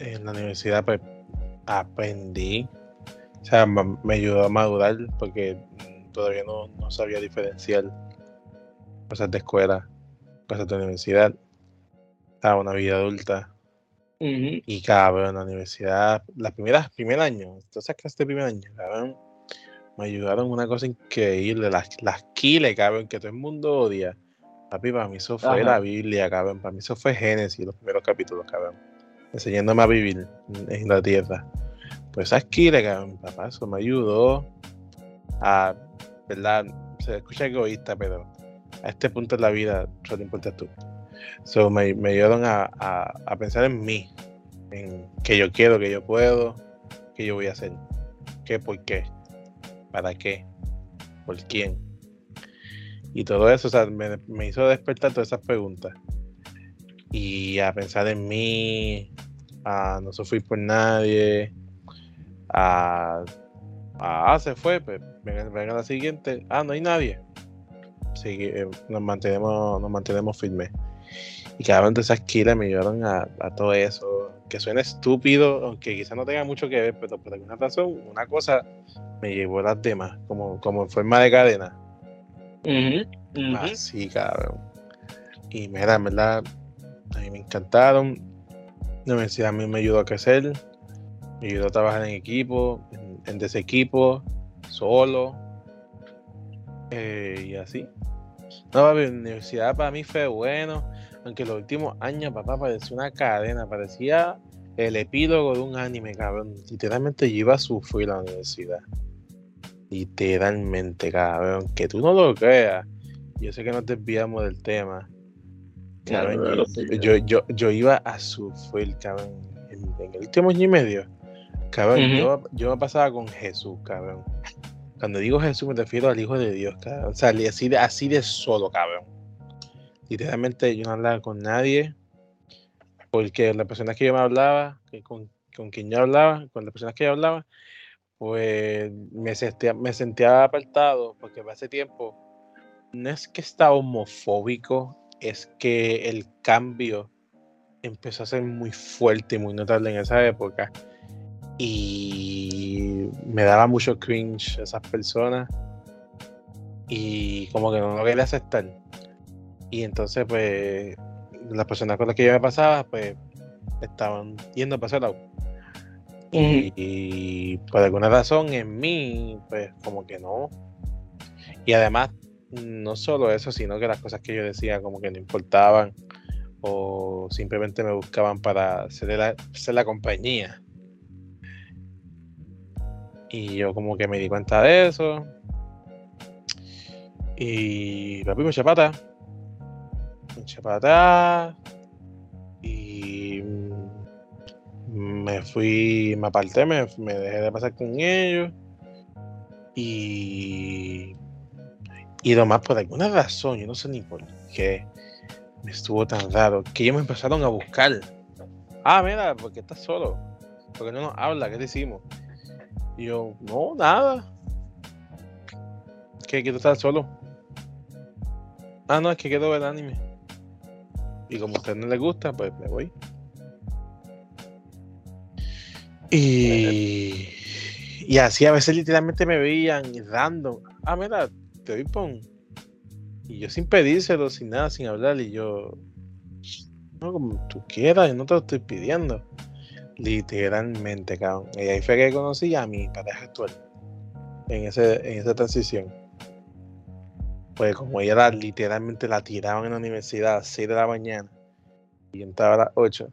en la universidad pues aprendí, o sea, me ayudó a madurar porque todavía no, no sabía diferenciar cosas de escuela, cosas de universidad, a una vida adulta. Y cabrón, en la universidad, las primeras, primer año, entonces que este primer año, cabrón, me ayudaron una cosa increíble, las, las quiles, cabrón, que todo el mundo odia. Papi, para mí eso fue Ajá. la Biblia, cabrón, para mí eso fue Génesis, los primeros capítulos, cabrón, enseñándome a vivir en, la tierra. Pues quiles, cabrón, papá, eso me ayudó a, ¿verdad? Se escucha egoísta, pero a este punto de la vida solo importas tú. So, me, me ayudaron a, a- a pensar en mí, en que yo quiero, que yo puedo, que yo voy a hacer, qué, por qué, para qué, por quién. Y todo eso, o sea, me, me hizo despertar todas esas preguntas. Y a pensar en mí, a no sufrir por nadie, a, a ah, se fue, pues venga, la siguiente, ah, no hay nadie. Sigue, eh, nos mantenemos, nos mantenemos firmes. Y cada vez de esas kilas me ayudaron a, a todo eso. Que suena estúpido, aunque quizás no tenga mucho que ver, pero por alguna razón, una cosa me llevó a las demás, como, como en forma de cadena. Así, cabrón. Y mira, en verdad, a mí me encantaron. La universidad a mí me ayudó a crecer, me ayudó a trabajar en equipo, en, en desequipo, solo. eh, y así. No, la universidad para mí fue bueno, aunque los últimos años, papá, parecía una cadena, parecía el epílogo de un anime, cabrón. Literalmente yo iba a sufrir la universidad. Literalmente, cabrón. Que tú no lo creas. Yo sé que nos desviamos del tema. Cabrón, Claro, yo, yo, yo, yo iba a sufrir, cabrón. En, en el último año y medio. Cabrón, Ujú. yo, yo me pasaba con Jesús, cabrón. Cuando digo Jesús me refiero al Hijo de Dios, cabrón. O sea, así de, así de solo, cabrón. Literalmente yo no hablaba con nadie. Porque las personas que yo me hablaba, que con, con quien yo hablaba, con las personas que yo hablaba, pues me sentía, me sentía apartado. Porque hace tiempo no es que estaba homofóbico, es que el cambio empezó a ser muy fuerte y muy notable en esa época. Y me daba mucho cringe esas personas. Y como que no lo quería aceptar. Y entonces, pues, las personas con las que yo me pasaba, pues, estaban yendo para ese lado. Y, por alguna razón en mí, pues, como que no. Y además, no solo eso, sino que las cosas que yo decía como que no importaban o simplemente me buscaban para ser la, ser la compañía. Y yo como que me di cuenta de eso. Y papi me eché para atrás. Me fui, me aparté, me, me dejé de pasar con ellos. Y y lo más por alguna razón, yo no sé ni por qué, me estuvo tan raro, que ellos me empezaron a buscar. Ah, mira, porque estás solo. Porque no nos habla, ¿qué decimos? Y yo, no, nada. ¿Qué, que tú estás solo? Ah, no, es que quiero ver anime. Y como a usted no le gusta, pues me voy. Y, y así a veces literalmente me veían random. Ah, mira, te doy pon. Y yo sin pedírselo, sin nada, sin hablar, y yo. No, como tú quieras, yo no te lo estoy pidiendo. Literalmente, cabrón. Y ahí fue que conocí a mi pareja actual. En, ese, en esa transición. Pues como ella la, literalmente la tiraban en la universidad a las 6 de la mañana. Y entraba a las 8.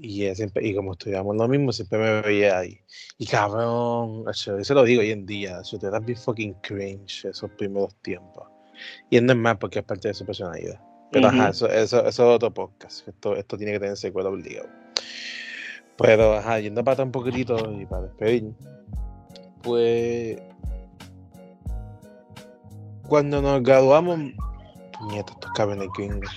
Y, ella siempre, y como estudiamos lo mismo, siempre me veía ahí. Y cabrón, yo se lo digo hoy en día, yo te eras bien fucking cringe esos primeros tiempos. Y no es más porque es parte de su personalidad. Pero ajá, eso, eso, eso es otro podcast. Esto, esto tiene que tener secuela obligado. Pero ajá, yendo para atrás un poquitito y para despedir, pues cuando nos graduamos, puñeta, estos cabrones gringos.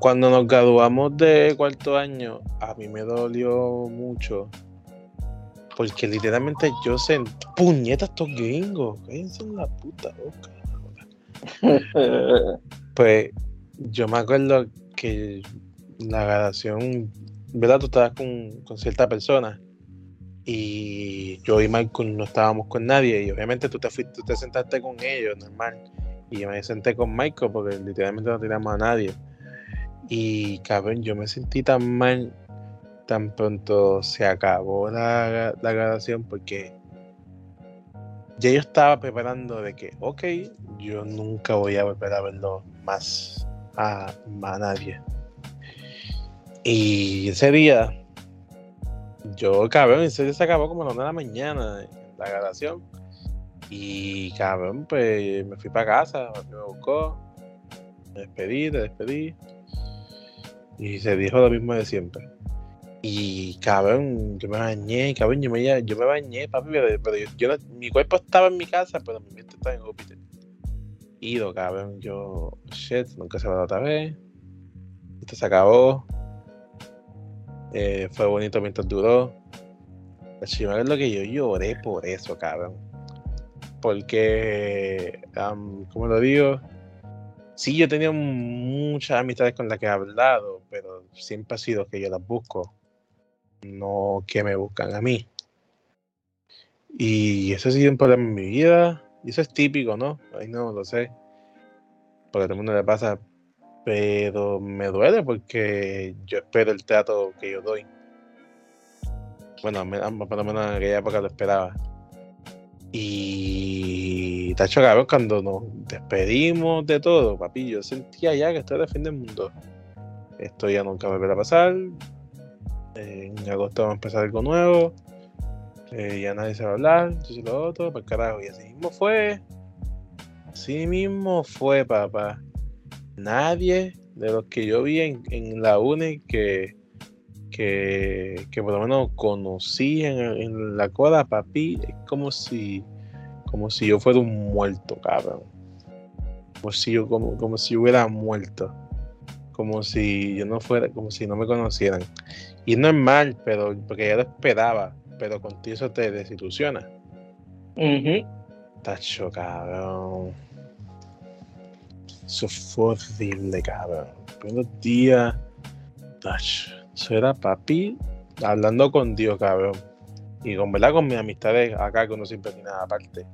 Cuando nos graduamos de cuarto año, a mí me dolió mucho. Porque literalmente yo sentí, puñeta, estos gringos, cállense en la puta boca. Pues yo me acuerdo que la graduación, ¿verdad? Tú estabas con, con cierta persona y yo y Michael no estábamos con nadie y obviamente tú te fuiste, tú te sentaste con ellos, normal. Y yo me senté con Michael porque literalmente no teníamos a nadie. Y cabrón, yo me sentí tan mal tan pronto se acabó la, la grabación porque ya yo estaba preparando de que, ok, yo nunca voy a volver a verlo más a, a nadie. Y ese día, yo, cabrón, ese día se acabó como a las 9 de la mañana la grabación. Y cabrón, pues me fui para casa, me buscó, me despedí, te despedí. Y se dijo lo mismo de siempre. Y cabrón, yo me bañé, cabrón, yo me, yo me bañé, papi, pero, yo, mi cuerpo estaba en mi casa, pero mi mente estaba en Júpiter. Ido, cabrón, yo, shit, nunca se va a dar otra vez. Esto se acabó. Eh, fue bonito mientras duró. Es lo que yo lloré por eso, cabrón. Porque, um, como lo digo, sí, yo tenido muchas amistades con las que he hablado, pero siempre ha sido que yo las busco, no que me buscan a mí. Y eso ha sido un problema en mi vida, y eso es típico, ¿no? Ahí no lo sé, porque a todo el mundo le pasa, pero me duele porque yo espero el trato que yo doy. Bueno, por lo menos en aquella época lo esperaba. Y tacho cabrón, cuando nos despedimos de todo, papi, yo sentía ya que estoy de fin del mundo. Esto ya nunca me volverá a pasar. en agosto vamos a empezar algo nuevo. Eh, ya nadie se va a hablar, entonces lo otro, para carajo. Y así mismo fue. Así mismo fue, papá. Nadie de los que yo vi en, la UNE que, que, por lo menos conocí en, la coda, papi, es como si, como si yo fuera un muerto, cabrón. Como si yo, como, como si hubiera muerto. Como si yo no fuera, como si no me conocieran. Y no es mal, pero porque ya lo esperaba, pero contigo eso te desilusiona. Tacho, cabrón. Eso fue horrible, cabrón. Buenos días. Tacho. Eso era papi hablando con Dios, cabrón. Y con verdad con mis amistades acá que uno siempre tiene aparte.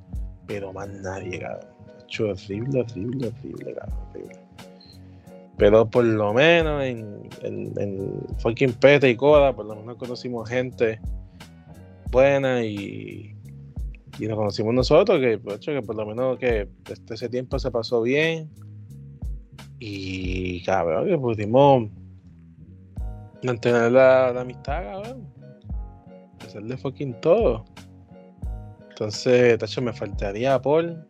Pero más nadie, cabrón. Hecho horrible, horrible, horrible, cabrón. Horrible. Pero por lo menos en, en, fucking Pete y Coda, por lo menos conocimos gente buena y, y nos conocimos nosotros, que, que por lo menos que desde ese tiempo se pasó bien. Y cabrón, que pudimos mantener la, la amistad, cabrón. Hacerle fucking todo. Entonces, tacho, me faltaría Paul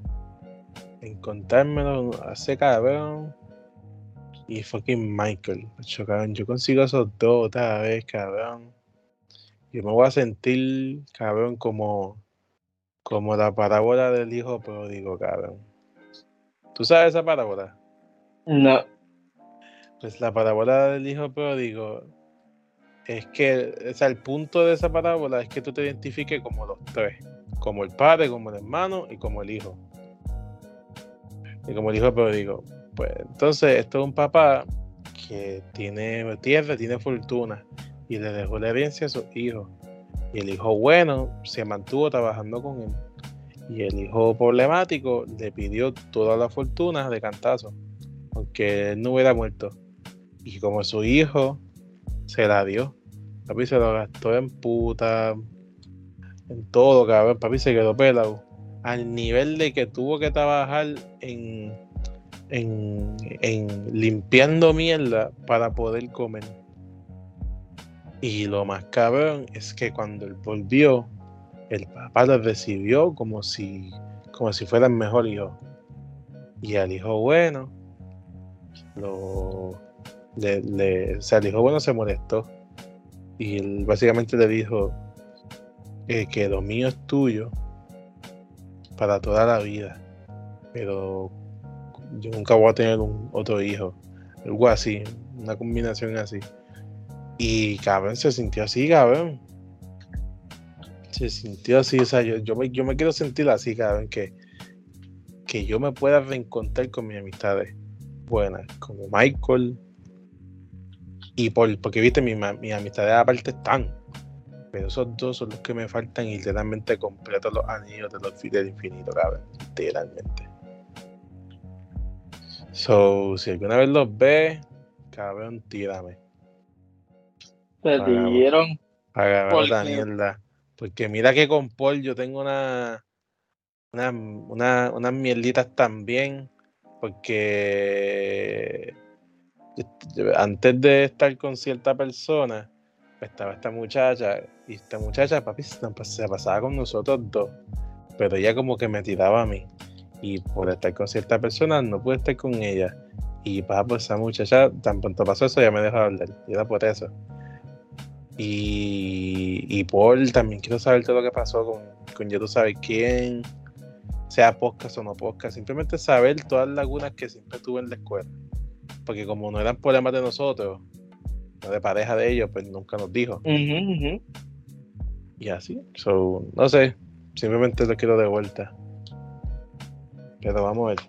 encontrármelo, hacer cabrón. Y fucking Michael. Cabrón, yo consigo esos dos otra vez, cabrón. Y me voy a sentir, cabrón, como, como la parábola del hijo pródigo, cabrón. ¿Tú sabes esa parábola? No. Pues la parábola del hijo pródigo es que, o sea, el punto de esa parábola es que tú te identifiques como los tres, como el padre, como el hermano y como el hijo. Y como el hijo pródigo. Pues entonces, esto es un papá que tiene tierra, tiene fortuna y le dejó la herencia a sus hijos. Y el hijo bueno se mantuvo trabajando con él. Y el hijo problemático le pidió toda la fortuna de cantazo, aunque él no hubiera muerto. Y como su hijo se la dio. Papi se lo gastó en puta, en todo, cabrón. Papi se quedó pelado. Al nivel de que tuvo que trabajar en, en, en limpiando mierda para poder comer. Y lo más cabrón es que cuando él volvió, el papá lo recibió como si, como si fuera el mejor hijo. Y al hijo bueno, lo, le, el hijo bueno se molestó y él básicamente le dijo eh, que lo mío es tuyo para toda la vida. pero yo nunca voy a tener un otro hijo. Algo así, una combinación así. Y cabrón, se sintió así, cabrón. Se sintió así, o sea, yo, yo, me, yo me quiero sentir así, cabrón, que, que yo me pueda reencontrar con mis amistades buenas, como Michael. Y por, porque viste, mis, mis amistades aparte están. Pero esos dos son los que me faltan y literalmente completo los anillos de los del infinito, cabrón. Literalmente. So, si alguna vez los ves, cabrón, tírame. Te dieron. Hágame la mierda. Porque mira que con Paul yo tengo una, una, una, unas mierditas también. Porque antes de estar con cierta persona, estaba esta muchacha. Y esta muchacha, papi, se pasaba con nosotros dos. Pero ella como que me tiraba a mí y por estar con cierta persona no pude estar con ella. Y para pues esa muchacha, tan pronto pasó eso, ya me dejó hablar. Y era por eso. Y, y Paul, también quiero saber todo lo que pasó con, con yo tú sabes quién, sea podcast o no podcast. Simplemente saber todas las lagunas que siempre tuve en la escuela. Porque como no eran problemas de nosotros, no de pareja de ellos, pues nunca nos dijo. Y así. So, no sé. Simplemente lo quiero de vuelta. Pero vamos a ver.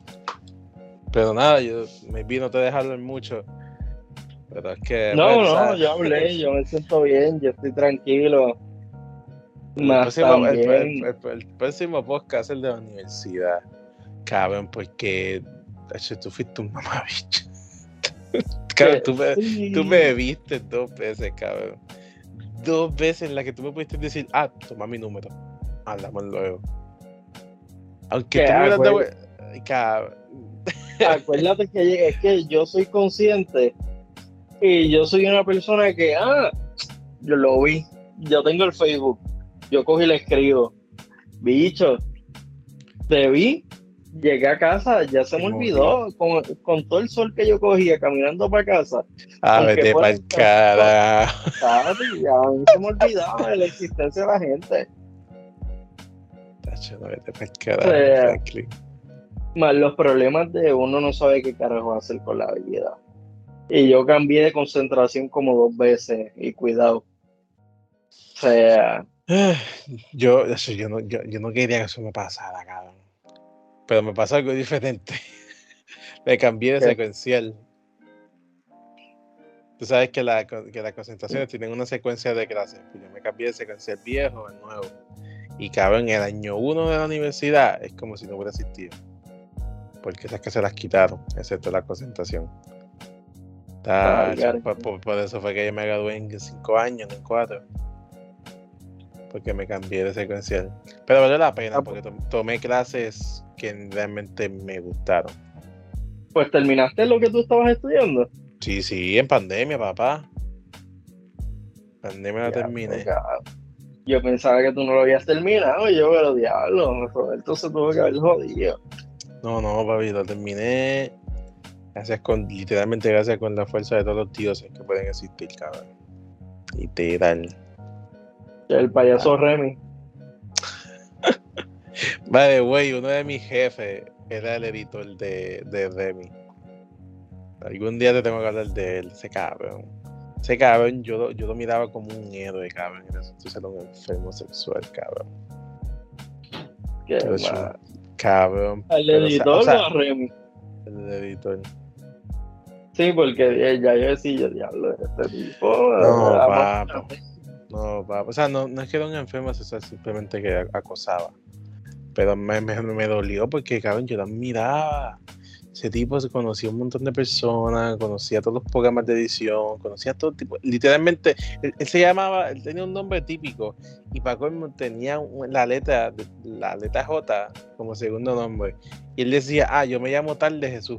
Pero nada, yo me vino te dejarlo mucho. Pero es que. No, no, yo hablé, yo me siento bien, yo estoy tranquilo. Más el, próximo, el, el, próximo podcast es el de la universidad. Cabrón, porque hecho, tú fuiste un mamabicho. cabrón, tú me, tú me viste dos veces, cabrón. Dos veces en las que tú me pudiste decir, ah, toma mi número. Hablamos luego. Aunque tú me dado Acuérdate que es que yo soy consciente y yo soy una persona que, ah, yo lo vi, yo tengo el Facebook, yo cogí y le escribo, bicho, te vi, llegué a casa, ya se me olvidó, con, con, todo el sol que yo cogía caminando para casa. Ah, vete para el cara. Ya, a mí se me olvidaba de la existencia de la gente. Tacho, no vete para el cara, más los problemas de uno no sabe qué carajo hacer con la vida. Y yo cambié de concentración como dos veces y cuidado. O sea. Yo, yo, no, yo, no quería que eso me pasara, cabrón. Pero me pasó algo diferente. me cambié de secuencial. Tú sabes que, la, que las concentraciones tienen una secuencia de clases. Pues yo me cambié de secuencial viejo al nuevo. Y cabrón, el año uno de la universidad es como si no hubiera existido porque esas que se las quitaron, excepto la concentración. por, eso fue que yo me gradué en cinco años, no en cuatro. Porque me cambié de secuencial. Pero valió la pena, ah, porque tomé clases que realmente me gustaron. Pues terminaste lo que tú estabas estudiando. Sí, sí, en pandemia, papá. Pandemia la terminé. Yo pensaba que tú no lo habías terminado, yo, pero diablo, Roberto se tuvo que haber jodido. No, no, papi, lo terminé. Gracias con, literalmente gracias con la fuerza de todos los dioses que pueden existir, cabrón. Literal. El payaso ah. Remy. vale, güey, uno de mis jefes era el editor de, de Remy. Algún día te tengo que hablar de él, ese cabrón. Ese cabrón, yo, yo lo miraba como un héroe, cabrón. Entonces era un enfermo sexual, cabrón. Qué Cabrón. ¿Al editor o, a Remy? El editor. Sí, porque ya yo decía, diablo, este tipo. No, papá. No, papá. O sea, no, no es que era un enfermo sexual, simplemente que acosaba. Pero me, me, me dolió porque, cabrón, yo la miraba ese tipo se conocía un montón de personas, conocía todos los programas de edición, conocía todo tipo. Literalmente, él, se llamaba, él tenía un nombre típico y Paco tenía la letra, la letra J como segundo nombre. Y él decía, ah, yo me llamo tal de Jesús.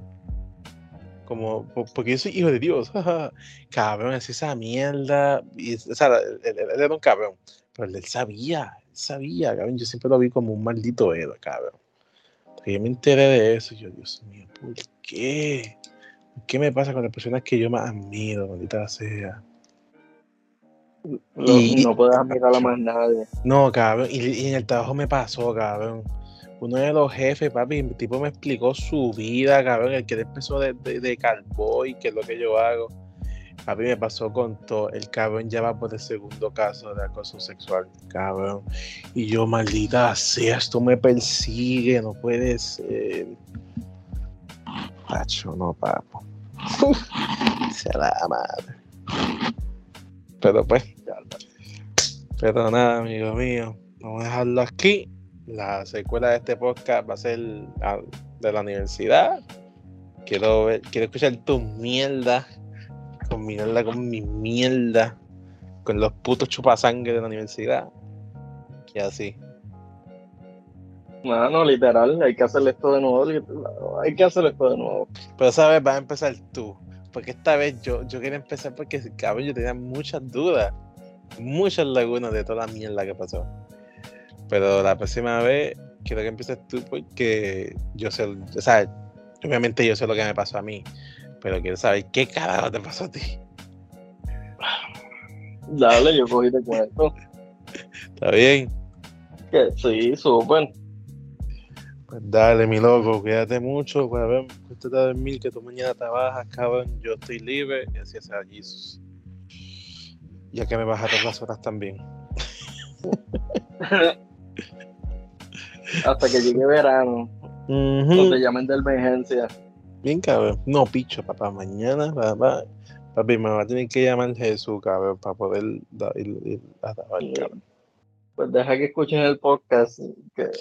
Como, porque yo soy hijo de Dios. cabrón, es esa mierda. O sea, él, era un cabrón. Pero él sabía, él sabía, cabrón. Yo siempre lo vi como un maldito héroe, cabrón. Yo me enteré de eso, yo, Dios mío, ¿Por qué? ¿Qué me pasa con las personas que yo más admiro, maldita sea? No, y, no puedes admirar a más nadie. No, cabrón. Y, en el trabajo me pasó, cabrón. uno de los jefes, papi, el tipo me explicó su vida, cabrón, el que él empezó de, de, de cowboy, que es lo que yo hago. Papi me pasó con todo. El cabrón ya va por el segundo caso de acoso sexual, cabrón. Y yo, maldita sea, esto me persigue, no puede ser. Pacho, no, papo. Se la madre. Pero pues, pero nada, amigo mío, vamos a dejarlo aquí. La secuela de este podcast va a ser de la universidad. Quiero ver, quiero escuchar tu mierda, combinarla con mi mierda, con los putos chupasangre de la universidad. Y así. Mano, literal, hay que hacer esto de nuevo. Hay que hacer esto de nuevo. Pero esa vez vas a empezar tú. Porque esta vez yo, yo quería empezar porque, cabrón, yo tenía muchas dudas muchas lagunas de toda la mierda que pasó. Pero la próxima vez quiero que empieces tú porque yo sé, o sea, obviamente yo sé lo que me pasó a mí, pero quiero saber qué carajo te pasó a ti. Dale, yo cogí de cuento. ¿Está bien? Que sí, súper. Pues dale, mi loco, cuídate mucho, pues a ver, cuéntate a dormir, que tú mañana trabajas, cabrón, yo estoy libre, y así sea Jesús. Ya que me vas a dar las horas también. Hasta que llegue verano. No te llamen de emergencia. Bien, cabrón. No, picho, papá. Mañana, papá. Papi, me va a tener que llamar Jesús, cabrón, para poder ir, a trabajar, Pues deja que escuchen el podcast.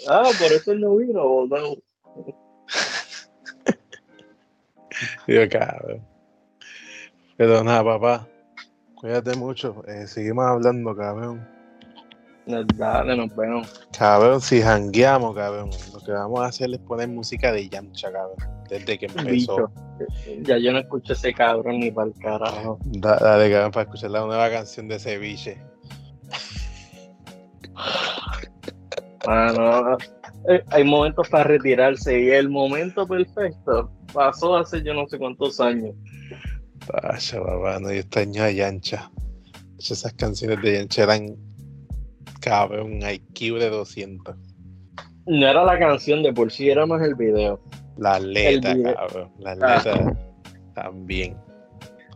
ah, por eso él no vino, no. Digo, cabrón. Pero nada, papá. Cuídate mucho. Eh, seguimos hablando, cabrón. Dale, nos vemos. Cabrón, si jangueamos, cabrón, lo que vamos a hacer es poner música de Yamcha, cabrón. Desde que empezó. Ya yo no escucho ese cabrón ni para el carajo. dale, cabrón, para escuchar la nueva canción de Ceviche. Ah, no. Eh, hay momentos para retirarse y el momento perfecto pasó hace yo no sé cuántos años. Vaya, papá, no, yo extraño a Yancha. Esas canciones de Yancha eran, cabrón, un IQ de 200. No era la canción de por sí, era más el video. La letra, cabrón. La ah. letra también.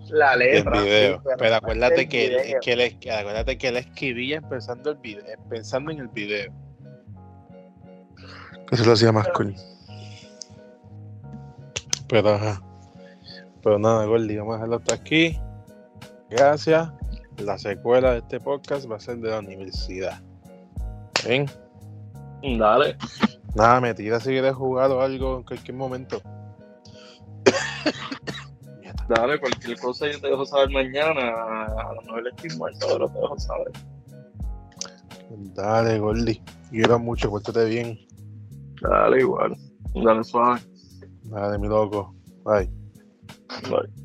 La letra. El video. pero acuérdate que, que él, acuérdate que él escribía pensando, el video, pensando en el video. Eso lo hacía más cool. Pero ajá. Pero nada, Gordy, vamos a dejarlo hasta aquí. Gracias. La secuela de este podcast va a ser de la universidad. ¿Ven? Dale. Nada, me tira si quieres jugar o algo en cualquier momento. Dale, cualquier cosa yo te dejo saber mañana. A las 9 estoy muerto, lo te dejo saber. Dale, Gordy. Quiero mucho, cuéntate bien. Dale, igual. Dale suave. Dale, mi loco. Bye. Bye.